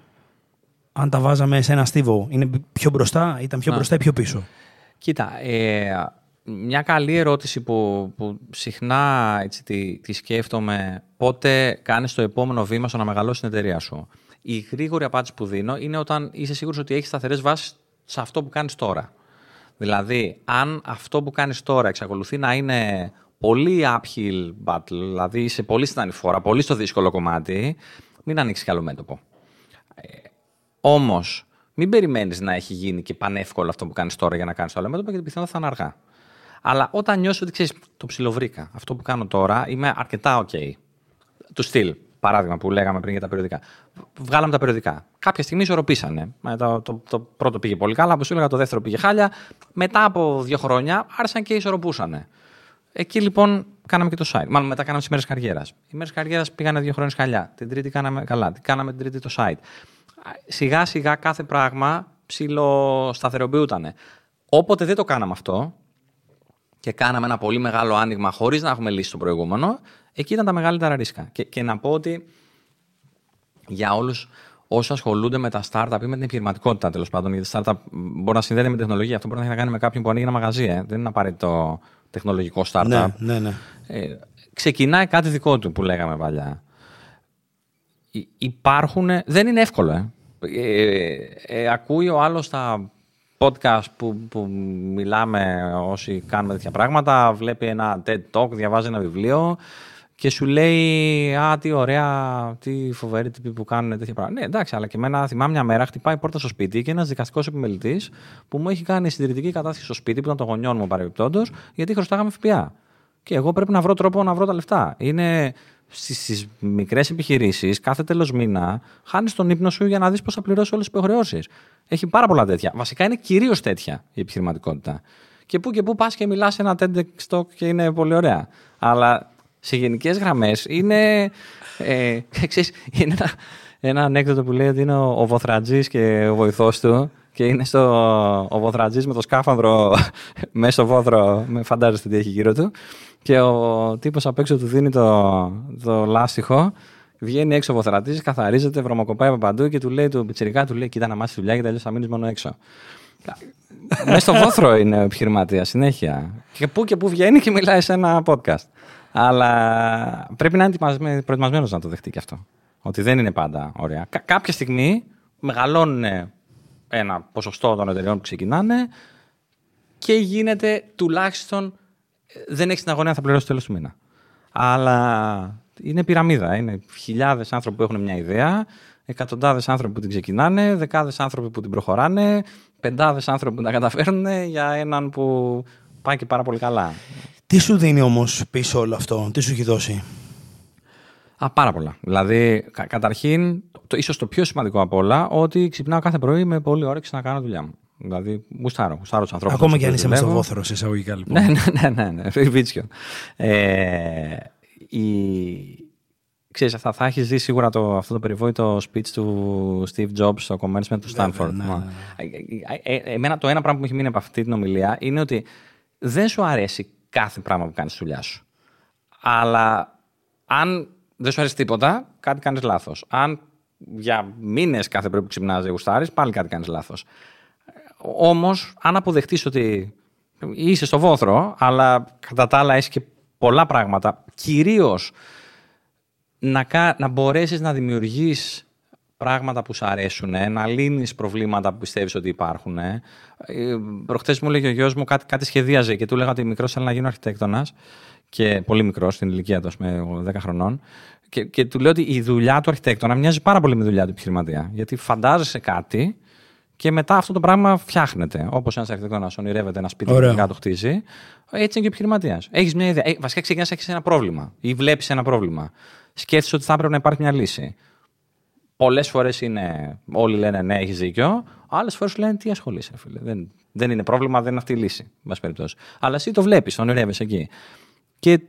αν τα βάζαμε σε ένα στίβο, είναι πιο μπροστά, ήταν πιο μπροστά ή πιο πίσω; Κοίτα, ε, μια καλή ερώτηση που, που συχνά έτσι, τη, τη σκέφτομαι πότε κάνεις το επόμενο βήμα στο να μεγαλώσεις την εταιρεία σου. Η γρήγορη απάντηση που δίνω είναι όταν είσαι σίγουρος ότι έχεις σταθερές βάσεις σε αυτό που κάνεις τώρα. Δηλαδή, αν αυτό που κάνεις τώρα εξακολουθεί να είναι πολύ uphill battle, δηλαδή είσαι πολύ στην ανηφόρα, πολύ στο δύσκολο κομμάτι, μην ανοίξεις άλλο μέτωπο. Ε, Όμως, μην περιμένεις να έχει γίνει και πανεύκολο αυτό που κάνεις τώρα για να κάνεις το άλλο μέτωπο, γιατί πιθανότατα θα είναι αργά. Αλλά όταν νιώσω ότι ξέρεις, το ψιλοβρήκα, αυτό που κάνω τώρα, είμαι αρκετά OK. Του στυλ, παράδειγμα που λέγαμε πριν για τα περιοδικά. Βγάλαμε τα περιοδικά. Κάποια στιγμή ισορροπήσανε. Το, το, το πρώτο πήγε πολύ καλά, όπως σου έλεγα, το δεύτερο πήγε χάλια. Μετά από δύο χρόνια άρχισαν και ισορροπούσαν. Εκεί λοιπόν κάναμε και το site. Μάλλον μετά κάναμε τις μέρε καριέρας. Οι μέρε καριέρας πήγανε δύο χρόνια χαλιά. Την τρίτη κάναμε καλά. Κάναμε την τρίτη το site. Σιγά σιγά κάθε πράγμα ψηλοσταθεροποιούταν. Όποτε δεν το κάναμε αυτό και κάναμε ένα πολύ μεγάλο άνοιγμα χωρίς να έχουμε λύσει το προηγούμενο, εκεί ήταν τα μεγαλύτερα ρίσκα. Και, και να πω ότι για όλους όσοι ασχολούνται με τα startup ή με την επιχειρηματικότητα τέλος πάντων, γιατί startup μπορεί να συνδέεται με τεχνολογία. Αυτό μπορεί να έχει να κάνει με κάποιον που ανοίγει ένα μαγαζί. Ε. Δεν είναι απαραίτητο τεχνολογικό startup. Ναι, ναι, ναι. Ε, ξεκινάει κάτι δικό του που λέγαμε παλιά. Υπάρχουν. Δεν είναι εύκολο, ε. Ε, ε, ακούει ο άλλος τα podcast που, που μιλάμε όσοι κάνουμε τέτοια πράγματα, βλέπει ένα TED Talk, διαβάζει ένα βιβλίο και σου λέει «Α, τι ωραία, τι φοβερή τύποι που κάνουν τέτοια πράγματα». Ναι, εντάξει, αλλά και εμένα θυμάμαι μια μέρα χτυπάει πόρτα στο σπίτι και ένας δικαστικός επιμελητής που μου έχει κάνει συντηρητική κατάσταση στο σπίτι, που ήταν το γονιών μου παρεμπιπτόντως, γιατί χρωστάγαμε ΦΠΑ. Και εγώ πρέπει να βρω τρόπο να βρω τα λεφτά. Είναι στις μικρές επιχειρήσεις, κάθε τέλος μήνα, χάνεις τον ύπνο σου για να δεις πώς θα πληρώσεις όλες τις υποχρεώσεις. Έχει πάρα πολλά τέτοια. Βασικά είναι κυρίως τέτοια η επιχειρηματικότητα. Και πού και πού πας και μιλάς σε ένα TEDx talk και είναι πολύ ωραία. Αλλά σε γενικές γραμμές είναι. Ε, ξέρεις, είναι ένα, ένα ανέκδοτο που λέει ότι είναι ο, ο Βοθρατζής και ο βοηθός του και είναι στο, ο Βοθρατζής με το σκάφανδρο μέσα στο βόθρο. Με φαντάζεστε τι έχει γύρω του. Και ο τύπος απ' έξω του δίνει το, το λάστιχο. Βγαίνει έξω ο βοθρατή, καθαρίζεται, βρωμοκοπάει από παντού και του λέει του πιτσερικά, του λέει: Κοίτα να μάθεις δουλειά, γιατί αλλιώς θα μείνεις μόνο έξω. Μέσα στο βόθρο είναι ο επιχειρηματίας συνέχεια. Και πού και πού βγαίνει και μιλάει σε ένα podcast. Αλλά πρέπει να είναι προετοιμασμένος να το δεχτεί και αυτό. Ότι δεν είναι πάντα ωραία. Κα- κάποια στιγμή μεγαλώνουν ένα ποσοστό των εταιριών που ξεκινάνε και γίνεται τουλάχιστον δεν έχεις την αγωνία, θα πληρώσεις το τέλος του μήνα. Αλλά είναι πυραμίδα. Είναι χιλιάδες άνθρωποι που έχουν μια ιδέα, εκατοντάδες άνθρωποι που την ξεκινάνε, δεκάδες άνθρωποι που την προχωράνε, πεντάδες άνθρωποι που τα καταφέρνουν για έναν που πάει και πάρα πολύ καλά. Τι σου δίνει όμως πίσω όλο αυτό, τι σου έχει δώσει; Α, πάρα πολλά. Δηλαδή, κα- καταρχήν, το, ίσως το πιο σημαντικό απ' όλα, ότι ξυπνάω κάθε πρωί με πολύ όρεξη να κάνω δουλειά μου. Δηλαδή, γουστάρω, γουστάρω τους ανθρώπους. Ακόμα και αν είσαι μέσα στο βόθρο, σε εισαγωγικά λοιπόν. Ναι, ναι, ναι, ναι, ναι. Βίτσιο. Ε, η... Ξέρεις, θα, θα έχεις δει σίγουρα το, αυτό το περιβόητο speech του Steve Jobs στο commencement του Stanford. ναι, ναι, Ε, ε, εμένα το ένα πράγμα που μου έχει μείνει από αυτή την ομιλία είναι ότι δεν σου αρέσει κάθε πράγμα που κάνεις στη δουλειά σου. Αλλά αν δεν σου αρέσει τίποτα, κάτι κάνεις λάθος. Αν για μήνες κάθε πρωί που ξυπνάς δεν γουστάρεις, πάλι κάτι κάνεις λάθος. Όμως, αν αποδεχτείς ότι είσαι στο βόθρο, αλλά κατά τα άλλα έχεις και πολλά πράγματα, κυρίως να, κα- να μπορέσεις να δημιουργείς πράγματα που σου αρέσουν, να λύνεις προβλήματα που πιστεύεις ότι υπάρχουν. Ε, Προχτές μου έλεγε ο γιος μου κάτι, κάτι σχεδίαζε και του έλεγα ότι μικρός θέλει να γίνω αρχιτέκτονας. Και πολύ μικρός, στην ηλικία του, με 10 χρονών. Και, και του λέω ότι η δουλειά του αρχιτέκτονα μοιάζει πάρα πολύ με τη δουλειά του επιχειρηματία. Γιατί φαντάζεσαι κάτι και μετά αυτό το πράγμα φτιάχνεται. Όπως ένας αρχιτέκτονα ονειρεύεται ένα σπίτι Ωραίο. και μετά το χτίζει, έτσι είναι και ο επιχειρηματίας. Έχεις μια ιδέα. Ε, βασικά ξεκινάς έχεις ένα πρόβλημα ή βλέπεις ένα πρόβλημα. Σκέφτεσαι ότι θα έπρεπε να υπάρχει μια λύση. Πολλές φορές είναι. Όλοι λένε ναι, έχεις δίκιο. Άλλες φορές λένε τι ασχολείσαι, φίλε. Δεν, δεν είναι πρόβλημα, δεν είναι αυτή η λύση. εν πάση περιπτώσει. Αλλά εσύ το βλέπεις, το ονειρεύεσαι εκεί. Και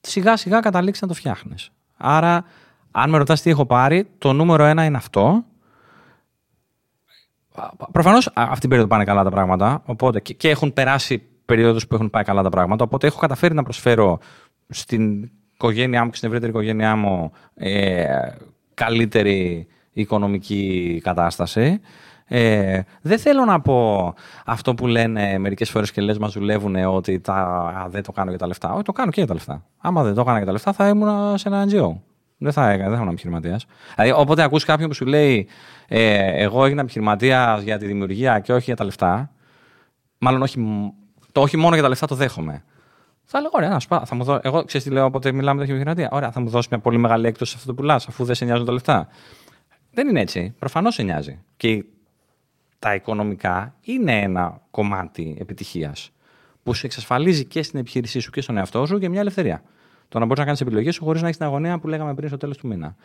σιγά σιγά καταλήξεις να το φτιάχνεις. Άρα, αν με ρωτάς τι έχω πάρει, το νούμερο ένα είναι αυτό. Προφανώς αυτή την περίοδο πάνε καλά τα πράγματα. Οπότε, και, και έχουν περάσει περίοδους που έχουν πάει καλά τα πράγματα. Οπότε έχω καταφέρει να προσφέρω στην οικογένειά μου και στην ευρύτερη οικογένειά μου ε, καλύτερη οικονομική κατάσταση. Ε, δεν θέλω να πω αυτό που λένε μερικές φορές και λες μας δουλεύουν ότι τα, α, δεν το κάνω για τα λεφτά. Όχι, το κάνω και για τα λεφτά. Άμα δεν το έκανα για τα λεφτά θα ήμουν σε ένα NGO. Δεν θα έκανα, δεν θα ήμουν επιχειρηματίας. Δηλαδή, όποτε ακούς κάποιον που σου λέει ε, Εγώ έγινα επιχειρηματίας για τη δημιουργία και όχι για τα λεφτά, μάλλον όχι, μ- το όχι μόνο για τα λεφτά το δέχομαι. Θα λέω, ωραία, να σου πω, θα μου δω, εγώ ξέρεις τι λέω, όποτε μιλάμε για επιχειρηματία. Ωραία, θα μου δώσεις μια πολύ μεγάλη έκπτωση σε αυτό που πουλάς, αφού δεν σε νοιάζουν τα λεφτά. Δεν είναι έτσι. Προφανώς σε νοιάζει. Και τα οικονομικά είναι ένα κομμάτι επιτυχίας που σε εξασφαλίζει και στην επιχείρησή σου και στον εαυτό σου και μια ελευθερία. Το να μπορείς να κάνεις επιλογές σου χωρίς να έχεις την αγωνία που λέγαμε πριν στο τέλος του μήνα.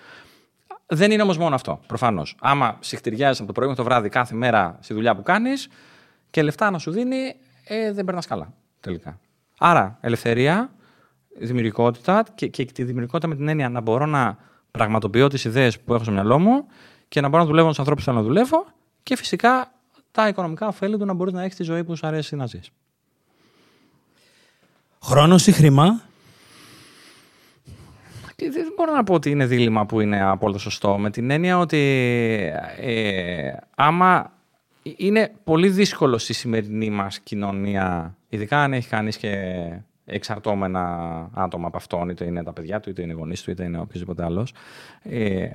Δεν είναι όμως μόνο αυτό, προφανώς. Άμα συχτηριάζεις από το πρωί μέχρι το βράδυ κάθε μέρα στη δουλειά που κάνεις και λεφτά να σου δίνει, ε, δεν περνάς καλά τελικά. Άρα, ελευθερία, δημιουργικότητα και, και τη δημιουργικότητα με την έννοια να μπορώ να πραγματοποιώ τις ιδέες που έχω στο μυαλό μου και να μπορώ να δουλεύω με τους ανθρώπους που θέλω να δουλεύω και φυσικά τα οικονομικά ωφέλη του να μπορείς να έχεις τη ζωή που σου αρέσει να ζεις. Χρόνος ή χρήμα; Δεν μπορώ να πω ότι είναι δίλημα που είναι απόλυτα σωστό. Με την έννοια ότι ε, άμα είναι πολύ δύσκολο στη σημερινή μας κοινωνία, ειδικά αν έχει κανείς και εξαρτώμενα άτομα από αυτόν, είτε είναι τα παιδιά του, είτε είναι οι γονείς του, είτε είναι οποιοδήποτε άλλος, ε,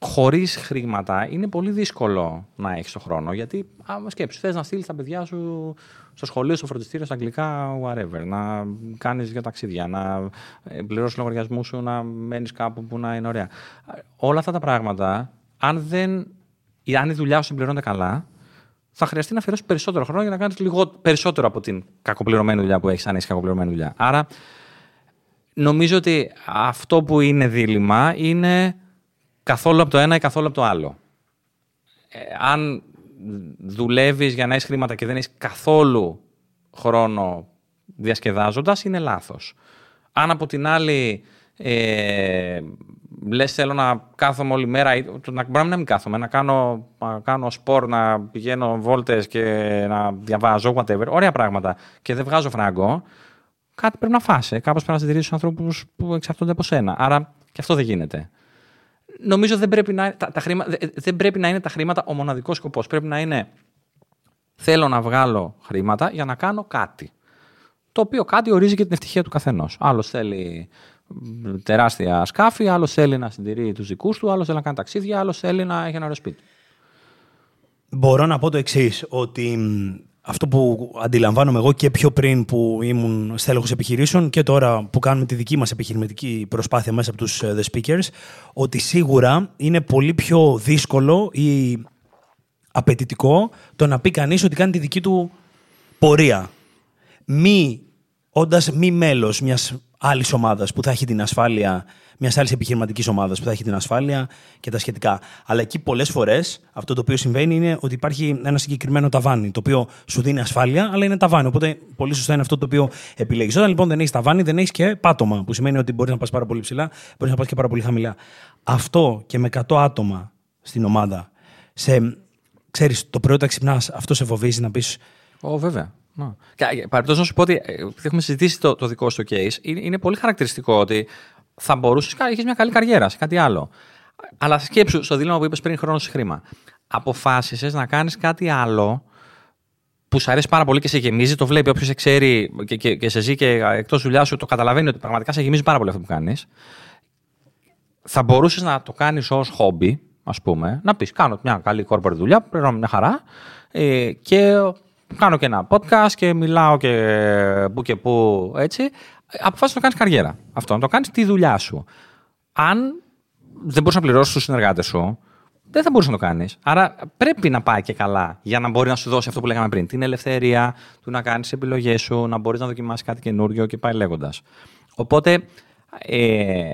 χωρίς χρήματα είναι πολύ δύσκολο να έχεις τον χρόνο. Γιατί, άμα σκέψεις, θες να στείλεις τα παιδιά σου στο σχολείο, στο φροντιστήριο, στα αγγλικά, whatever. Να κάνεις για ταξίδια, να ε, πληρώσεις λογαριασμούς σου, να μένεις κάπου που να είναι ωραία. Όλα αυτά τα πράγματα, αν, δεν, αν η δουλειά σου συμπληρώνεται καλά, θα χρειαστεί να αφιερώσεις περισσότερο χρόνο για να κάνεις περισσότερο από την κακοπληρωμένη δουλειά που έχεις, αν έχει κακοπληρωμένη δουλειά. Άρα, νομίζω ότι αυτό που είναι δίλημα είναι καθόλου από το ένα ή καθόλου από το άλλο. Ε, αν δουλεύεις για να έχεις χρήματα και δεν έχεις καθόλου χρόνο διασκεδάζοντας, είναι λάθος. Αν από την άλλη ε, λες θέλω να κάθομαι όλη μέρα, να, μπορεί να μην κάθομαι, να κάνω, να κάνω σπορ, να πηγαίνω βόλτες και να διαβάζω, whatever, ωραία πράγματα και δεν βγάζω φράγκο, κάτι πρέπει να φάσει. Κάπως πρέπει να συντηρήσεις τους ανθρώπους που εξαρτώνται από σένα. Άρα και αυτό δεν γίνεται νομίζω δεν πρέπει, να, τα, τα χρήματα, δεν πρέπει να είναι τα χρήματα ο μοναδικός σκοπός. Πρέπει να είναι θέλω να βγάλω χρήματα για να κάνω κάτι. Το οποίο κάτι ορίζει και την ευτυχία του καθενός. Άλλος θέλει τεράστια σκάφη, άλλος θέλει να συντηρεί τους δικούς του, άλλος θέλει να κάνει ταξίδια, άλλος θέλει να έχει ένα ωραίο σπίτι. Μπορώ να πω το εξής, ότι αυτό που αντιλαμβάνομαι εγώ και πιο πριν που ήμουν στέλεχος επιχειρήσεων και τώρα που κάνουμε τη δική μας επιχειρηματική προσπάθεια μέσα από τους ε, The Speakers, ότι σίγουρα είναι πολύ πιο δύσκολο ή απαιτητικό το να πει κανείς ότι κάνει τη δική του πορεία. Μη, όντας μη μέλος μιας άλλης ομάδας που θα έχει την ασφάλεια, μιας άλλης επιχειρηματικής ομάδας που θα έχει την ασφάλεια και τα σχετικά. Αλλά εκεί πολλές φορές αυτό το οποίο συμβαίνει είναι ότι υπάρχει ένα συγκεκριμένο ταβάνι, το οποίο σου δίνει ασφάλεια, αλλά είναι ταβάνι. Οπότε πολύ σωστά είναι αυτό το οποίο επιλέγεις. Όταν λοιπόν δεν έχεις ταβάνι, δεν έχεις και πάτωμα, που σημαίνει ότι μπορείς να πας πάρα πολύ ψηλά, μπορείς να πας και πάρα πολύ χαμηλά. Αυτό και με 100 άτομα στην ομάδα, σε, ξέρεις, το πρωί όταν ξυπνάς, αυτό σε φοβίζει να πεις. Ω, βέβαια. Παρεπτώσει να σου πω ότι ε, έχουμε συζητήσει το, το δικό σου case. Είναι, είναι πολύ χαρακτηριστικό ότι θα μπορούσες να έχεις μια καλή καριέρα σε κάτι άλλο. Αλλά σκέψου στο δίλημα που είπες πριν χρόνο χρήμα. Αποφάσισες να κάνεις κάτι άλλο που σου αρέσει πάρα πολύ και σε γεμίζει, το βλέπει όποιος σε ξέρει και, και, και σε ζει και εκτός δουλειάς σου, το καταλαβαίνει ότι πραγματικά σε γεμίζει πάρα πολύ αυτό που κάνεις. Θα μπορούσες να το κάνεις ως χόμπι, ας πούμε, να πεις: Κάνω μια καλή corporate δουλειά, πληρώνω μια χαρά ε, και κάνω και ένα podcast και μιλάω και που και που έτσι. Αποφάσισε να κάνεις καριέρα. Αυτό, να το κάνεις τη δουλειά σου. Αν δεν μπορείς να πληρώσεις τους συνεργάτες σου, δεν θα μπορούσε να το κάνεις. Άρα πρέπει να πάει και καλά για να μπορεί να σου δώσει αυτό που λέγαμε πριν. Την ελευθερία του να κάνεις επιλογές σου, να μπορείς να δοκιμάσεις κάτι καινούριο και πάει λέγοντας. Οπότε ε,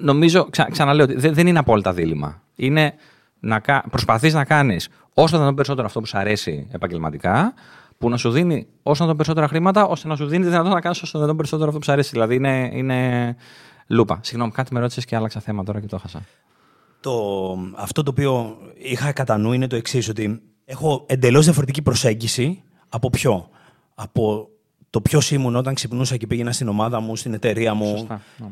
νομίζω, ξα, ξαναλέω, ότι δεν είναι απόλυτα δίλημα. Είναι να προσπαθείς να κάνεις όσο να περισσότερο αυτό που σου αρέσει επαγγελματικά, που να σου δίνει όσο να περισσότερα χρήματα, ώστε να σου δίνει τη δυνατότητα να κάνεις όσο να περισσότερο αυτό που σου αρέσει. Δηλαδή είναι, είναι λούπα. Συγγνώμη, κάτι με ρώτησες και άλλαξα θέμα τώρα και το έχασα. Το, αυτό το οποίο είχα κατά νου είναι το εξής, ότι έχω εντελώς διαφορετική προσέγγιση από ποιο. Από το ποιος ήμουν όταν ξυπνούσα και πήγαινα στην ομάδα μου, στην εταιρεία μου. Σωστά, ναι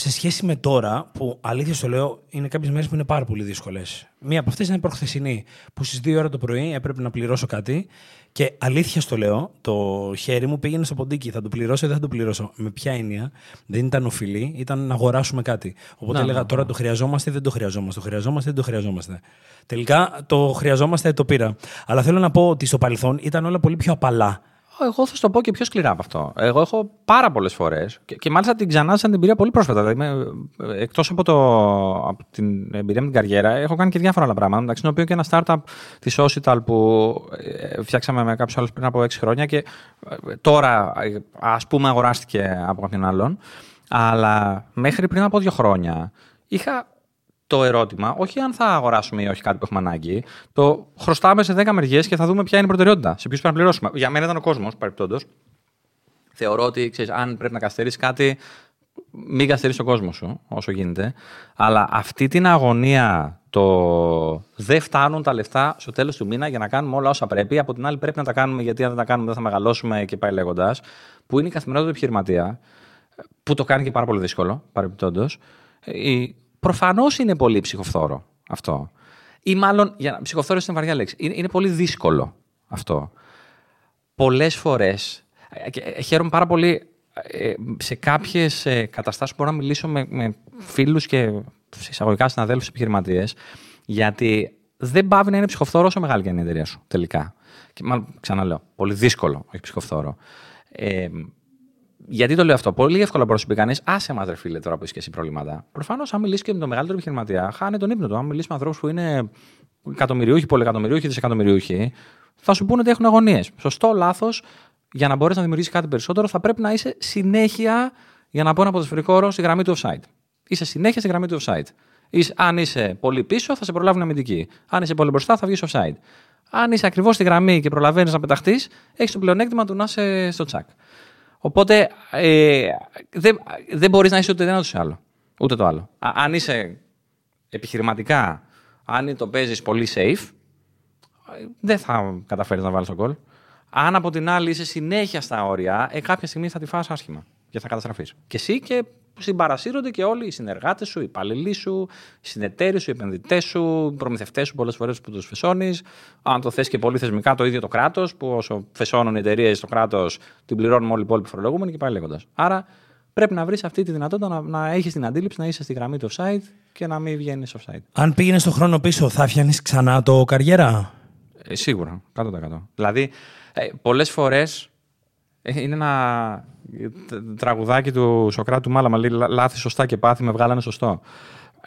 σε σχέση με τώρα, που αλήθεια στο λέω, είναι κάποιες μέρες που είναι πάρα πολύ δύσκολες. Μία από αυτές είναι προχθεσινή, που στις 2 ώρα το πρωί έπρεπε να πληρώσω κάτι και αλήθεια στο λέω, το χέρι μου πήγαινε στο ποντίκι. Θα το πληρώσω ή δεν θα το πληρώσω. Με ποια έννοια, δεν ήταν οφειλή, ήταν να αγοράσουμε κάτι. Οπότε να, έλεγα να, τώρα να. το χρειαζόμαστε ή δεν το χρειαζόμαστε. Το χρειαζόμαστε ή δεν το χρειαζόμαστε. Τελικά το χρειαζόμαστε, το πήρα. Αλλά θέλω να πω ότι στο παρελθόν ήταν όλα πολύ πιο απαλά Εγώ θα σου το πω και πιο σκληρά από αυτό. Εγώ έχω πάρα πολλές φορές και, και μάλιστα την ξανά σαν την εμπειρία πολύ πρόσφατα. Δηλαδή, εκτός από, το, από την εμπειρία με την καριέρα, έχω κάνει και διάφορα άλλα πράγματα. Μεταξύ των οποίων και ένα startup της Ocital που ε, φτιάξαμε με κάποιους άλλους πριν από 6 χρόνια και ε, τώρα ας πούμε αγοράστηκε από κάποιον άλλον. Αλλά μέχρι πριν από δύο χρόνια είχα το ερώτημα, όχι αν θα αγοράσουμε ή όχι κάτι που έχουμε ανάγκη, το χρωστάμε σε 10 μεριές και θα δούμε ποια είναι η προτεραιότητα, σε ποιους πρέπει να πληρώσουμε. Για μένα ήταν ο κόσμος, παρεπτόντω. Θεωρώ ότι ξέρεις, αν πρέπει να καθυστερήσεις κάτι, μην καθυστερήσεις τον κόσμος σου όσο γίνεται. Αλλά αυτή την αγωνία, το δεν φτάνουν τα λεφτά στο τέλος του μήνα για να κάνουμε όλα όσα πρέπει. Από την άλλη, πρέπει να τα κάνουμε γιατί αν δεν τα κάνουμε δεν θα μεγαλώσουμε και πάει λέγοντας. Που είναι η καθημερινότητα του επιχειρηματία, που το κάνει και πάρα πολύ δύσκολο, παρεμπιπτόντως. Προφανώς είναι πολύ ψυχοφθόρο αυτό. Ή μάλλον, για να ψυχοφθόρος είναι βαριά λέξη. Είναι, είναι πολύ δύσκολο αυτό. Πολλές φορές. Ε, χαίρομαι πάρα πολύ ε, σε κάποιες καταστάσεις που μπορώ να μιλήσω με, με φίλους και εισαγωγικά συναδέλφους επιχειρηματίες, γιατί δεν πάβει να είναι ψυχοφθόρος όσο μεγάλη και είναι η εταιρεία σου τελικά. Και μάλλον ξαναλέω, πολύ δύσκολο, όχι ψυχοφθόρο. Ε, γιατί το λέω αυτό. Πολύ εύκολα μπορεί να σου πει κανείς, άσε μας, ρε φίλε, τώρα που είσαι και εσύ προβλήματα. Προφανώς, αν μιλήσεις και με τον μεγαλύτερο επιχειρηματία, χάνει τον ύπνο του. Αν μιλήσεις με ανθρώπους που είναι εκατομμυριούχοι, πολυεκατομμυριούχοι, δισεκατομμυριούχοι, θα σου πούνε ότι έχουν αγωνίες. Σωστό, λάθος, για να μπορεί να δημιουργήσει κάτι περισσότερο, θα πρέπει να είσαι συνέχεια, για να πω ένα ποδοσφαιρικό όρο, στη γραμμή του offside. Είσαι συνέχεια στη γραμμή του offside. Είσαι, αν είσαι πολύ πίσω, θα σε προλάβουν αμυντική. Αν είσαι πολύ μπροστά, θα βγεις offside. Αν είσαι ακριβώς στη γραμμή και προλαβαίνεις να πεταχτείς, έχεις το πλεονέκτημα του να είσαι στο τσακ. Οπότε ε, δεν, δεν μπορείς να είσαι ούτε ένα ούτε άλλο. Ούτε το άλλο. αν είσαι επιχειρηματικά, αν το παίζεις πολύ safe, δεν θα καταφέρεις να βάλεις τον κόλ. Αν από την άλλη είσαι συνέχεια στα όρια, ε, κάποια στιγμή θα τη φας άσχημα και θα καταστραφείς. Και εσύ και συμπαρασύρονται και όλοι οι συνεργάτες σου, οι υπαλληλοί σου, οι συνεταίροι σου, οι επενδυτές σου, οι προμηθευτές σου πολλές φορές που τους φεσώνεις. Αν το θες και πολύ θεσμικά, το ίδιο το κράτος, που όσο φεσώνουν οι εταιρείες στο κράτος, την πληρώνουμε όλοι οι υπόλοιποι φορολογούμενοι και πάει λέγοντας. Άρα πρέπει να βρεις αυτή τη δυνατότητα να, να έχεις την αντίληψη να είσαι στη γραμμή του offside και να μην βγαίνεις offside. Αν πήγαινες στον χρόνο πίσω, θα φτιάχνεις ξανά το καριέρα; Ε, σίγουρα, 100%. Δηλαδή, ε, πολλές φορές ε, είναι ένα τραγουδάκι του Σοκράτου Μάλαμα, λέει λάθη σωστά και πάθη με βγάλανε σωστό.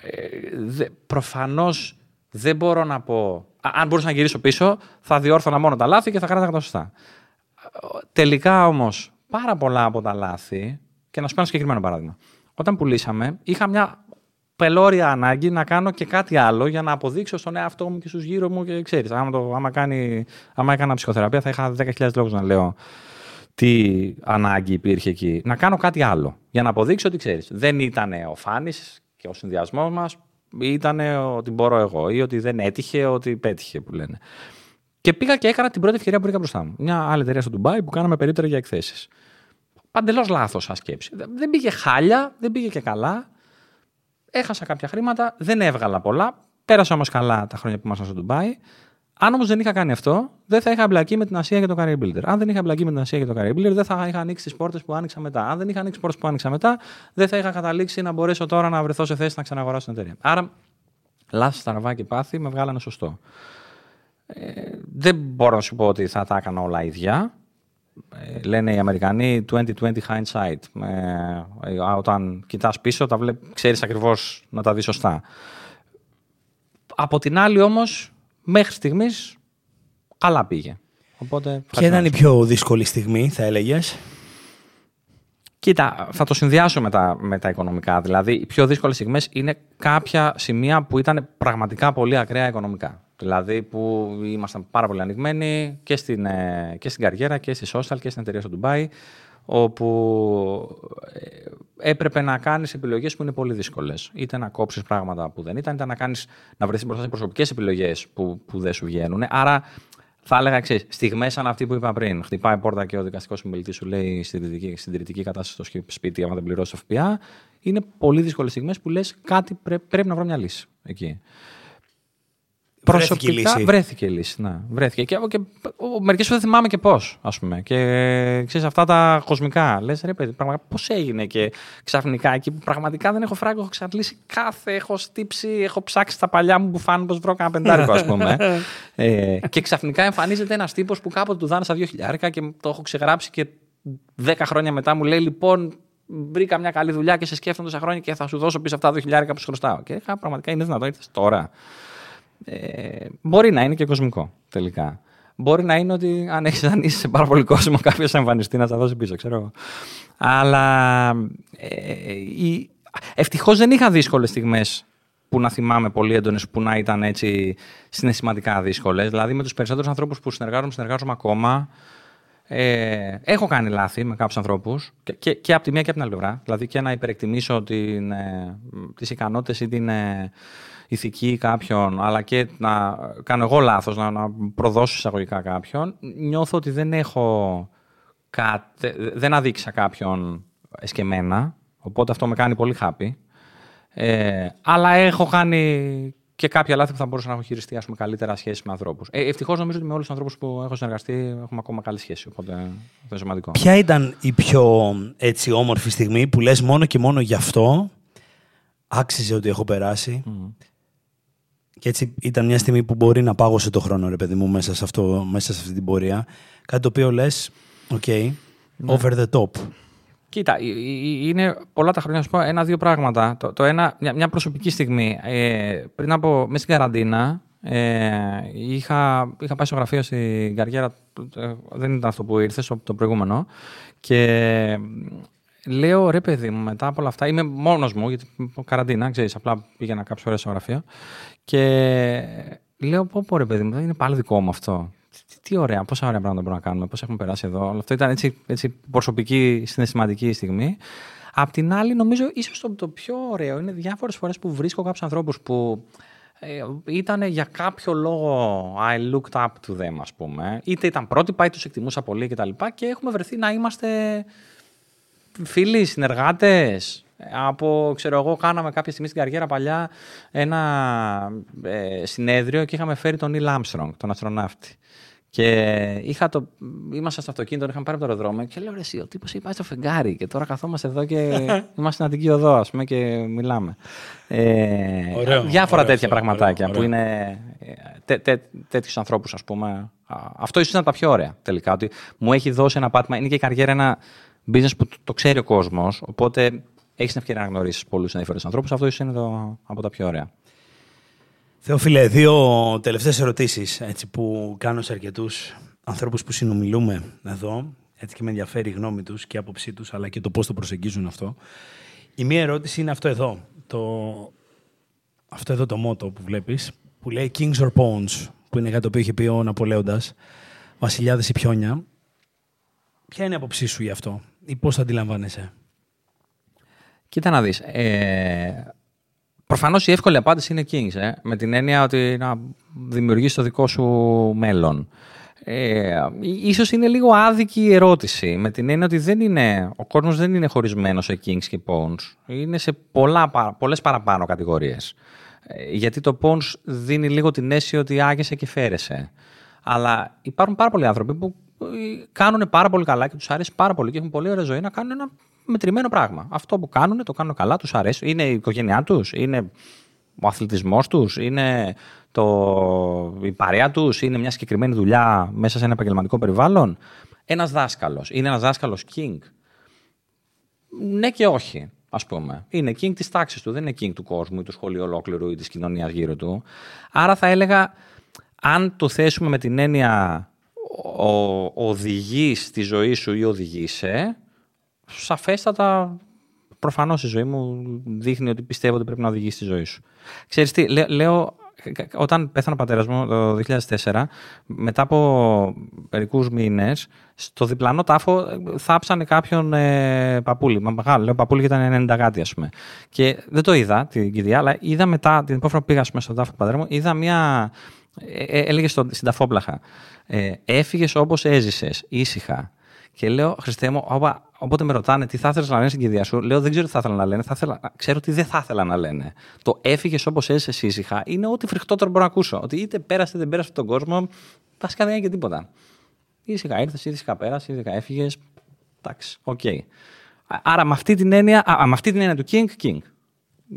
Ε, προφανώς δεν μπορώ να πω... Αν μπορούσα να γυρίσω πίσω, θα διόρθωνα μόνο τα λάθη και θα κράταγα τα σωστά. Τελικά όμως, πάρα πολλά από τα λάθη, και να σου πω ένα συγκεκριμένο παράδειγμα. Όταν πουλήσαμε, είχα μια πελώρια ανάγκη να κάνω και κάτι άλλο για να αποδείξω στον εαυτό μου και στους γύρω μου και ξέρεις, άμα, το, άμα, κάνει, άμα έκανα ψυχοθεραπεία θα είχα 10.000 λόγους να λέω τι ανάγκη υπήρχε εκεί. Να κάνω κάτι άλλο για να αποδείξω ότι ξέρεις. Δεν ήταν ο Φάνης και ο συνδυασμός μας, ήταν ότι μπορώ εγώ ή ότι δεν έτυχε, ότι πέτυχε που λένε. Και πήγα και έκανα την πρώτη ευκαιρία που βρήκα μπροστά μου. Μια άλλη εταιρεία στο Ντουμπάι που κάναμε περίπτωση για εκθέσεις. Παντελώς λάθος σαν σκέψη. Δεν πήγε χάλια, δεν πήγε και καλά. Έχασα κάποια χρήματα, δεν έβγαλα πολλά. Πέρασα όμως καλά τα χρόνια που ήμασταν στο Ντουμπάι. Αν όμως δεν είχα κάνει αυτό, δεν θα είχα εμπλακεί με την Ασία και το Career Builder. Αν δεν είχα εμπλακεί με την Ασία και το Career Builder, δεν θα είχα ανοίξει τις πόρτες που άνοιξα μετά. Αν δεν είχα ανοίξει τις πόρτες που άνοιξα μετά, δεν θα είχα καταλήξει να μπορέσω τώρα να βρεθώ σε θέση να ξαναγοράσω την εταιρεία. Άρα, λάθη, στραβά και πάθη με βγάλανε σωστό. Ε, δεν μπορώ να σου πω ότι θα τα έκανα όλα ίδια. Ε, λένε οι Αμερικανοί 20-20 hindsight. Ε, όταν κοιτάς πίσω, τα ξέρεις ακριβώς να τα δεις σωστά. Από την άλλη όμως, μέχρι στιγμής καλά πήγε. Οπότε, Ποια ήταν η πιο δύσκολη στιγμή, θα έλεγες; Κοίτα, θα το συνδυάσω με τα, με τα οικονομικά. Δηλαδή, οι πιο δύσκολες στιγμές είναι κάποια σημεία που ήταν πραγματικά πολύ ακραία οικονομικά. Δηλαδή, που ήμασταν πάρα πολύ ανοιγμένοι και στην, ε, και στην καριέρα και στη social και στην εταιρεία στο Dubai όπου ε, έπρεπε να κάνεις επιλογές που είναι πολύ δύσκολες. Είτε να κόψεις πράγματα που δεν ήταν, είτε να, κάνεις, να βρεθείς μπροστά σε προσωπικές επιλογές που, που δεν σου βγαίνουν. Άρα θα έλεγα εξής: Στιγμές σαν αυτή που είπα πριν. Χτυπάει πόρτα και ο δικαστικός συμμελητή σου λέει συντηρητική κατάσταση στο σπίτι, άμα δεν πληρώσεις το ΦΠΑ. Είναι πολύ δύσκολες στιγμές που λες κάτι πρέ, πρέπει να βρω μια λύση εκεί. Βρέθηκε η προσωπικά λύση. βρέθηκε η λύση. Ναι, βρέθηκε. Και, και μερικές φορές δεν θυμάμαι και πώς, ας πούμε. Και ξέρεις αυτά τα κοσμικά. Λες, ρε παιδί, πραγματικά πώς έγινε και ξαφνικά εκεί που πραγματικά δεν έχω φράγκο, έχω εξαντλήσει κάθε, έχω στύψει, έχω ψάξει τα παλιά μου που φάνηκε πω βρω κανένα πεντάρικο, ας πούμε. ε, και ξαφνικά εμφανίζεται ένας τύπος που κάποτε του δάνεισα δύο χιλιάρικα και το έχω ξεγράψει και δέκα χρόνια μετά μου λέει λοιπόν. Βρήκα μια καλή δουλειά και σε σκέφτομαι τόσα χρόνια και θα σου δώσω πίσω αυτά τα δύο χιλιάρικα που σου χρωστάω. Και είχα πραγματικά είναι δυνατόν, ήρθες τώρα. Ε, μπορεί να είναι και κοσμικό τελικά. Μπορεί να είναι ότι αν έχει αν είσαι σε πάρα πολύ κόσμο, κάποιος θα εμφανιστεί να τα δώσει πίσω, ξέρω εγώ. Αλλά ε, η... ευτυχώς δεν είχα δύσκολες στιγμές που να θυμάμαι πολύ έντονες, που να ήταν έτσι συναισθηματικά δύσκολες. Δηλαδή με τους περισσότερους ανθρώπους που συνεργάζομαι, συνεργάζομαι ακόμα. Ε, έχω κάνει λάθη με κάποιους ανθρώπους και, και, και από τη μία και από την άλλη πλευρά. Δηλαδή και να υπερεκτιμήσω την, ε, τις ικανότητες ή την ε, ηθική κάποιον, αλλά και να κάνω εγώ λάθος, να, να προδώσω εισαγωγικά κάποιον. Νιώθω ότι δεν έχω κάτε, δεν αδείξα κάποιον εσκεμένα, οπότε αυτό με κάνει πολύ happy. Ε, αλλά έχω κάνει και κάποια λάθη που θα μπορούσα να έχω χειριστεί ας πούμε, καλύτερα σχέση με ανθρώπους. Ε, Ευτυχώς νομίζω ότι με όλους τους ανθρώπους που έχω συνεργαστεί έχουμε ακόμα καλή σχέση. Οπότε αυτό είναι σημαντικό. Ποια ήταν η πιο έτσι, όμορφη στιγμή που λες μόνο και μόνο γι' αυτό άξιζε ότι έχω περάσει; Και έτσι ήταν μια στιγμή που μπορεί να πάγωσε το χρόνο ρε παιδί μου μέσα σε, αυτό, μέσα σε αυτή την πορεία κάτι το οποίο λες, OK, over the top. Κοίτα, ε, ε, είναι πολλά τα χρόνια, να σου πω ένα-δύο πράγματα. Το, το ένα, μια, μια προσωπική στιγμή. Ε, πριν από, μέσα στην καραντίνα, ε, είχα, είχα πάει στο γραφείο στην καριέρα, ε, δεν ήταν αυτό που ήρθες, το προηγούμενο, και λέω, ρε παιδί μου, μετά από όλα αυτά, είμαι μόνος μου, γιατί καραντίνα, ξέρεις, απλά πήγαινα κάποιες ώρες στο γραφείο, και λέω, πω πω ρε παιδί μου, δεν είναι πάλι δικό μου αυτό. Τι, τι ωραία, πόσα ωραία πράγματα μπορούμε να κάνουμε, πώς έχουμε περάσει εδώ. Όλο αυτό ήταν έτσι, έτσι προσωπική, συναισθηματική στιγμή. Απ' την άλλη, νομίζω ίσως το, το πιο ωραίο είναι διάφορες φορές που βρίσκω κάποιους ανθρώπους που ε, ήταν για κάποιο λόγο I looked up to them, ας πούμε. Είτε ήταν πρότυπα, είτε τους εκτιμούσα πολύ κτλ. Και, και έχουμε βρεθεί να είμαστε φίλοι, συνεργάτες. Από, ξέρω εγώ, κάναμε κάποια στιγμή στην καριέρα παλιά ένα ε, συνέδριο και είχαμε φέρει τον Νίλ Armstrong, τον αστροναύτη. Και είχα το, ήμασταν στο αυτοκίνητο, είχαμε πάρει από το αεροδρόμιο και λέω ρε εσύ, ο τύπος είπε πάει στο φεγγάρι και τώρα καθόμαστε εδώ και είμαστε στην Αττική Οδό ας πούμε και μιλάμε. Ε, Ωραίο, διάφορα ωραίο τέτοια αυτό, πραγματάκια ωραίο, που ωραίο. είναι ε, τέ, τέ, τέτοιους ανθρώπους ας πούμε. Α, Αυτό ίσως ήταν τα πιο ωραία τελικά, ότι μου έχει δώσει ένα πάτημα, είναι και η καριέρα ένα business που το, το ξέρει ο κόσμος, οπότε έχεις την ευκαιρία να γνωρίσεις πολλούς ενδιαφέροντες ανθρώπους, αυτό ίσως είναι το, από τα πιο ωραία. Θεόφιλε, δύο τελευταίες ερωτήσεις έτσι, που κάνω σε αρκετούς ανθρώπους που συνομιλούμε εδώ. Έτσι και με ενδιαφέρει η γνώμη τους και η άποψή τους, αλλά και το πώς το προσεγγίζουν αυτό. Η μία ερώτηση είναι αυτό εδώ. Το... Αυτό εδώ το μότο που βλέπεις, που λέει Kings or Pawns, που είναι κάτι το οποίο είχε πει ο Ναπολέοντας, βασιλιάδες ή πιόνια. Ποια είναι η άποψή σου γι' αυτό ή πώς το αντιλαμβάνεσαι; Κοίτα να δεις. Ε, προφανώς η εύκολη απάντηση είναι Kings, ε, με την έννοια ότι να δημιουργείς το δικό σου μέλλον. Ε, ίσως είναι λίγο άδικη η ερώτηση, με την έννοια ότι δεν είναι, ο κόσμος δεν είναι χωρισμένος σε Kings και Pawns. Είναι σε πολλά, πα- πολλές παραπάνω κατηγορίες. Ε, γιατί το Pawns δίνει λίγο την αίσθηση ότι άγεσαι και φέρεσαι. Αλλά υπάρχουν πάρα πολλοί άνθρωποι που ε, κάνουν πάρα πολύ καλά και τους αρέσει πάρα πολύ και έχουν πολύ ωραία ζωή να κάνουν ένα μετρημένο πράγμα. Αυτό που κάνουν το κάνουν καλά, τους αρέσει. Είναι η οικογένειά τους, είναι ο αθλητισμός τους, είναι το, η παρέα τους, είναι μια συγκεκριμένη δουλειά μέσα σε ένα επαγγελματικό περιβάλλον. Ένας δάσκαλος, είναι ένας δάσκαλος king. Ναι και όχι, ας πούμε. Είναι king της τάξης του, δεν είναι king του κόσμου ή του σχολείου ολόκληρου ή της κοινωνίας γύρω του. Άρα θα έλεγα, αν το θέσουμε με την έννοια ο, οδηγείς τη ζωή σου ή οδηγείσαι, σαφέστατα προφανώς η ζωή μου δείχνει ότι πιστεύω ότι πρέπει να οδηγήσει τη ζωή σου. Ξέρεις τι, λέ- λέω, όταν πέθανε ο πατέρας μου το 2004, μετά από μερικούς μήνες, στο διπλανό τάφο ε, θάψανε κάποιον ε, παππούλι. Μα μεγάλο, λέω παππούλι και ήταν 90 κάτι, ας πούμε. Και δεν το είδα την κηδεία, αλλά είδα μετά, την επόμενη που πήγα ας πούμε, στον τάφο του πατέρα μου, είδα μια. Ε, ε, έλεγε στο, στην ταφόπλαχα. Ε, Έφυγες όπως έζησες, ήσυχα. Και λέω, Χριστέ μου, όπα, Οπότε με ρωτάνε τι θα ήθελες να λένε στην κηδεία σου. Λέω δεν ξέρω τι θα ήθελα να λένε. Θα ήθελα, ξέρω τι δεν θα ήθελα να λένε. Το έφυγες όπως έζησες ήσυχα είναι ό,τι φρικτότερο μπορώ να ακούσω. Ότι είτε πέρασε είτε δεν πέρασε τον κόσμο, βασικά δεν είναι και τίποτα. Ήσυχα ήρθες, ήσυχα πέρασε, ήσυχα έφυγες. Εντάξει, OK. Okay. Άρα με αυτή την έννοια, α, με αυτή την έννοια του King, King.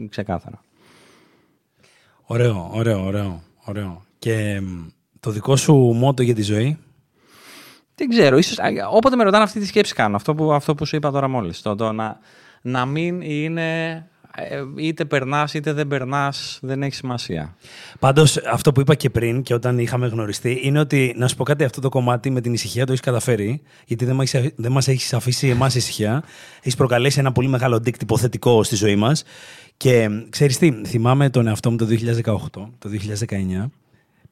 Ξεκάθαρα. Ωραίο, ωραίο, ωραίο. ωραίο. Και το δικό σου μότο για τη ζωή; Δεν ξέρω. Ίσως, όποτε με ρωτάνε αυτή τη σκέψη κάνω. Αυτό που, αυτό που σου είπα τώρα μόλις. Το, το να, να μην είναι ε, είτε περνάς είτε δεν περνάς, δεν έχει σημασία. Πάντως, αυτό που είπα και πριν και όταν είχαμε γνωριστεί είναι ότι να σου πω κάτι, αυτό το κομμάτι με την ησυχία το έχεις καταφέρει, γιατί δεν μας έχεις αφήσει εμάς ησυχία. Έχεις προκαλέσει ένα πολύ μεγάλο αντίκτυπο θετικό στη ζωή μας. Και ξέρεις τι, θυμάμαι τον εαυτό μου το 2018, το 2019.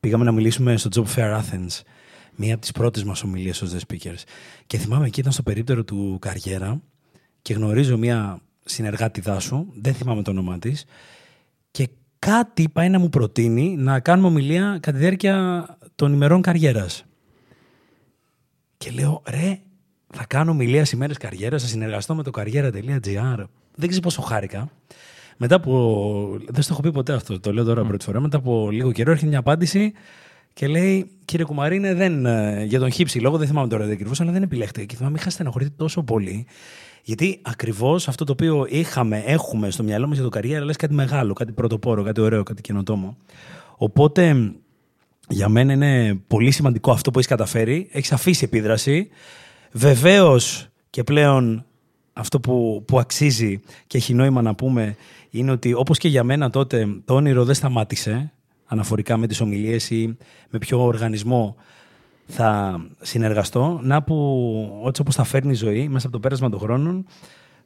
Πήγαμε να μιλήσουμε στο Job Fair Athens μία από τις πρώτες μας ομιλίες ως The Speakers. Και θυμάμαι εκεί ήταν στο περίπτερο του Καριέρα και γνωρίζω μία συνεργάτη δάσου, δεν θυμάμαι το όνομά της, και κάτι πάει να μου προτείνει να κάνουμε ομιλία κατά τη διάρκεια των ημερών καριέρας. Και λέω, ρε, θα κάνω ομιλία σε ημέρες καριέρας, θα συνεργαστώ με το καριέρα.gr. Δεν ξέρω πόσο χάρηκα. Μετά από. Δεν στο έχω πει ποτέ αυτό, το λέω τώρα πρώτη φορά. Μετά από λίγο καιρό έρχεται μια απάντηση και λέει, κύριε Κουμαρίνε, δεν, ε, για τον χύψη λόγο, δεν θυμάμαι τώρα ακριβώς, αλλά δεν επιλέχτε. Και θυμάμαι, είχα στεναχωρηθεί τόσο πολύ. Γιατί ακριβώς αυτό το οποίο είχαμε, έχουμε στο μυαλό μας για το καριέρα, λες κάτι μεγάλο, κάτι πρωτοπόρο, κάτι ωραίο, κάτι καινοτόμο. Οπότε για μένα είναι πολύ σημαντικό αυτό που έχεις καταφέρει. Έχεις αφήσει επίδραση. Βεβαίως και πλέον αυτό που, που αξίζει και έχει νόημα να πούμε είναι ότι όπως και για μένα τότε το όνειρο δεν σταμάτησε αναφορικά με τις ομιλίες ή με ποιο οργανισμό θα συνεργαστώ, να που έτσι όπως θα φέρνει η ζωή μέσα από το πέρασμα των χρόνων,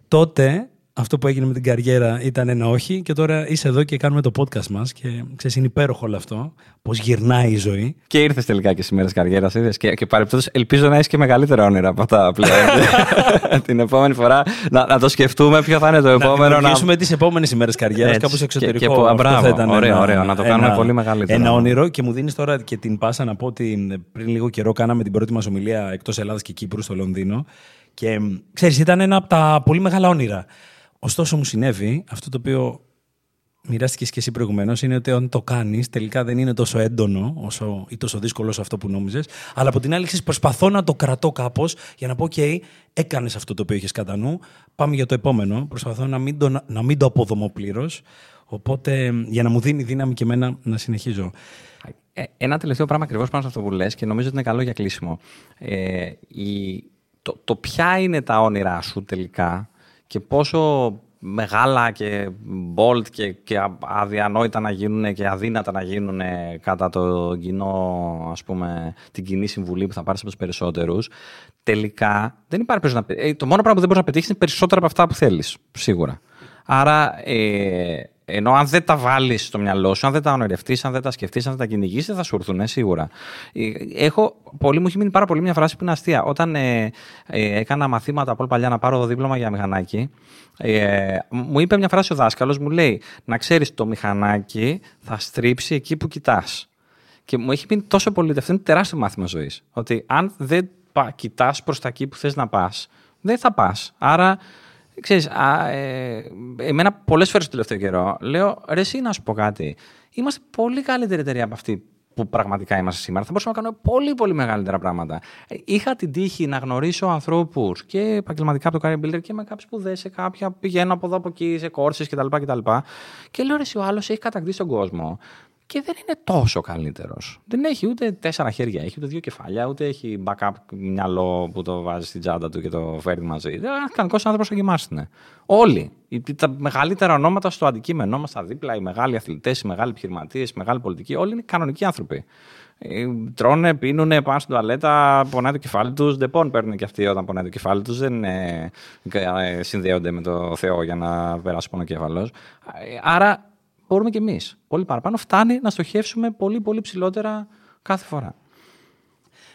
τότε αυτό που έγινε με την καριέρα ήταν ένα όχι και τώρα είσαι εδώ και κάνουμε το podcast μας και ξέρεις είναι υπέροχο όλο αυτό, πώς γυρνάει η ζωή. Και ήρθες τελικά και στις μέρες καριέρας, είδες και, και ελπίζω να έχεις και μεγαλύτερα όνειρα από αυτά πλέον. την επόμενη φορά να, να, το σκεφτούμε ποιο θα είναι το επόμενο. Να δημιουργήσουμε να... τις επόμενες ημέρες καριέρας κάπου στο εξωτερικό. Και, και, μπράβο, θα ήταν ωραίο, ένα, ωραίο, να το κάνουμε ένα, πολύ μεγαλύτερο. Ένα όνειρο και μου δίνεις τώρα και την πάσα να πω ότι πριν λίγο καιρό κάναμε την πρώτη μας ομιλία εκτός Ελλάδας και Κύπρου στο Λονδίνο και ξέρεις ήταν ένα από τα πολύ μεγάλα όνειρα. Ωστόσο μου συνέβη αυτό το οποίο μοιράστηκε και εσύ προηγουμένως, είναι ότι όταν το κάνεις, τελικά δεν είναι τόσο έντονο όσο, ή τόσο δύσκολο όσο αυτό που νόμιζες. Αλλά από την άλλη, προσπαθώ να το κρατώ κάπως για να πω: OK, έκανες αυτό το οποίο είχες κατά νου. Πάμε για το επόμενο. Προσπαθώ να μην το, να μην το αποδομώ πλήρως. Οπότε, για να μου δίνει δύναμη και εμένα να συνεχίζω. Ε, ένα τελευταίο πράγμα ακριβώς πάνω σε αυτό που λες και νομίζω ότι είναι καλό για κλείσιμο. Ε, η, το, το ποια είναι τα όνειρά σου τελικά και πόσο μεγάλα και bold και, και αδιανόητα να γίνουν και αδύνατα να γίνουν κατά το κοινό, ας πούμε, την κοινή συμβουλή που θα πάρεις από τους περισσότερους, τελικά δεν υπάρχει να ε, Το μόνο πράγμα που δεν μπορείς να πετύχεις είναι περισσότερα από αυτά που θέλεις, σίγουρα. Άρα, ε, ενώ αν δεν τα βάλεις στο μυαλό σου, αν δεν τα ονειρευτείς, αν δεν τα σκεφτείς, αν δεν τα κυνηγήσει, θα σου έρθουν σίγουρα. Ε, έχω, πολύ, μου έχει μείνει πάρα πολύ μια φράση που είναι αστεία. Όταν ε, ε, έκανα μαθήματα από παλιά να πάρω το δίπλωμα για μηχανάκι, ε, μου είπε μια φράση ο δάσκαλος, μου λέει να ξέρεις το μηχανάκι θα στρίψει εκεί που κοιτάς. Και μου έχει μείνει τόσο πολύ ότι αυτό είναι τεράστιο μάθημα ζωής. Ότι αν δεν κοιτάς προς τα εκεί που θες να πας, δεν θα πας. Άρα Ξέρεις, α, ε, εμένα πολλές φορές το τελευταίο καιρό λέω, ρε εσύ να σου πω κάτι, είμαστε πολύ καλύτερη εταιρεία από αυτή που πραγματικά είμαστε σήμερα. Θα μπορούσαμε να κάνουμε πολύ πολύ μεγαλύτερα πράγματα. Είχα την τύχη να γνωρίσω ανθρώπους και επαγγελματικά από το Career Builder και με κάποιε σπουδέ σε κάποια. Πηγαίνω από εδώ από εκεί σε κόρσε κτλ. Και, και λέω ρε, ο άλλος έχει κατακτήσει τον κόσμο και δεν είναι τόσο καλύτερος. Δεν έχει ούτε τέσσερα χέρια, έχει ούτε δύο κεφάλια, ούτε έχει backup μυαλό που το βάζει στην τσάντα του και το φέρνει μαζί. Δεν είναι κανονικό άνθρωπος να κοιμάσαι. Όλοι. Τα μεγαλύτερα ονόματα στο αντικείμενό μας, τα δίπλα, οι μεγάλοι αθλητές, οι μεγάλοι επιχειρηματίες, οι μεγάλοι πολιτικοί, όλοι είναι κανονικοί άνθρωποι. Ε, τρώνε, πίνουν, πάνε στην τουαλέτα, πονάει το κεφάλι τους. Δεν παίρνουν και αυτοί όταν πονάει το κεφάλι τους. Δεν ε, συνδέονται με το Θεό για να περάσει πονοκέφαλος. Άρα μπορούμε κι εμείς. Πολύ παραπάνω. Φτάνει να στοχεύσουμε πολύ, πολύ ψηλότερα κάθε φορά.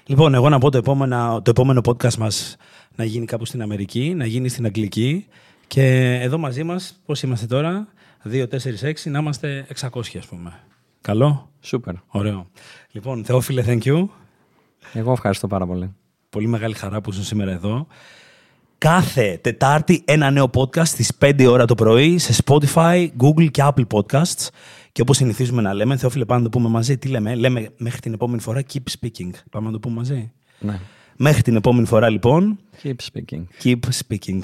Λοιπόν, εγώ να πω το επόμενο, το επόμενο podcast μας να γίνει κάπου στην Αμερική, να γίνει στην Αγγλική και εδώ μαζί μας, πώς είμαστε τώρα, 2, 4, 6, να είμαστε 600 ας πούμε. Καλό; Σούπερ. Ωραίο. Λοιπόν, Θεόφιλε, thank you. Εγώ ευχαριστώ πάρα πολύ. Πολύ μεγάλη χαρά που είσαι σήμερα εδώ. Κάθε Τετάρτη ένα νέο podcast στις 5 ώρα το πρωί σε Spotify, Google και Apple Podcasts. Και όπως συνηθίζουμε να λέμε, Θεόφιλε, πάμε να το πούμε μαζί. Τι λέμε, λέμε μέχρι την επόμενη φορά keep speaking. Πάμε να το πούμε μαζί. Ναι. Μέχρι την επόμενη φορά λοιπόν, Keep speaking. keep speaking.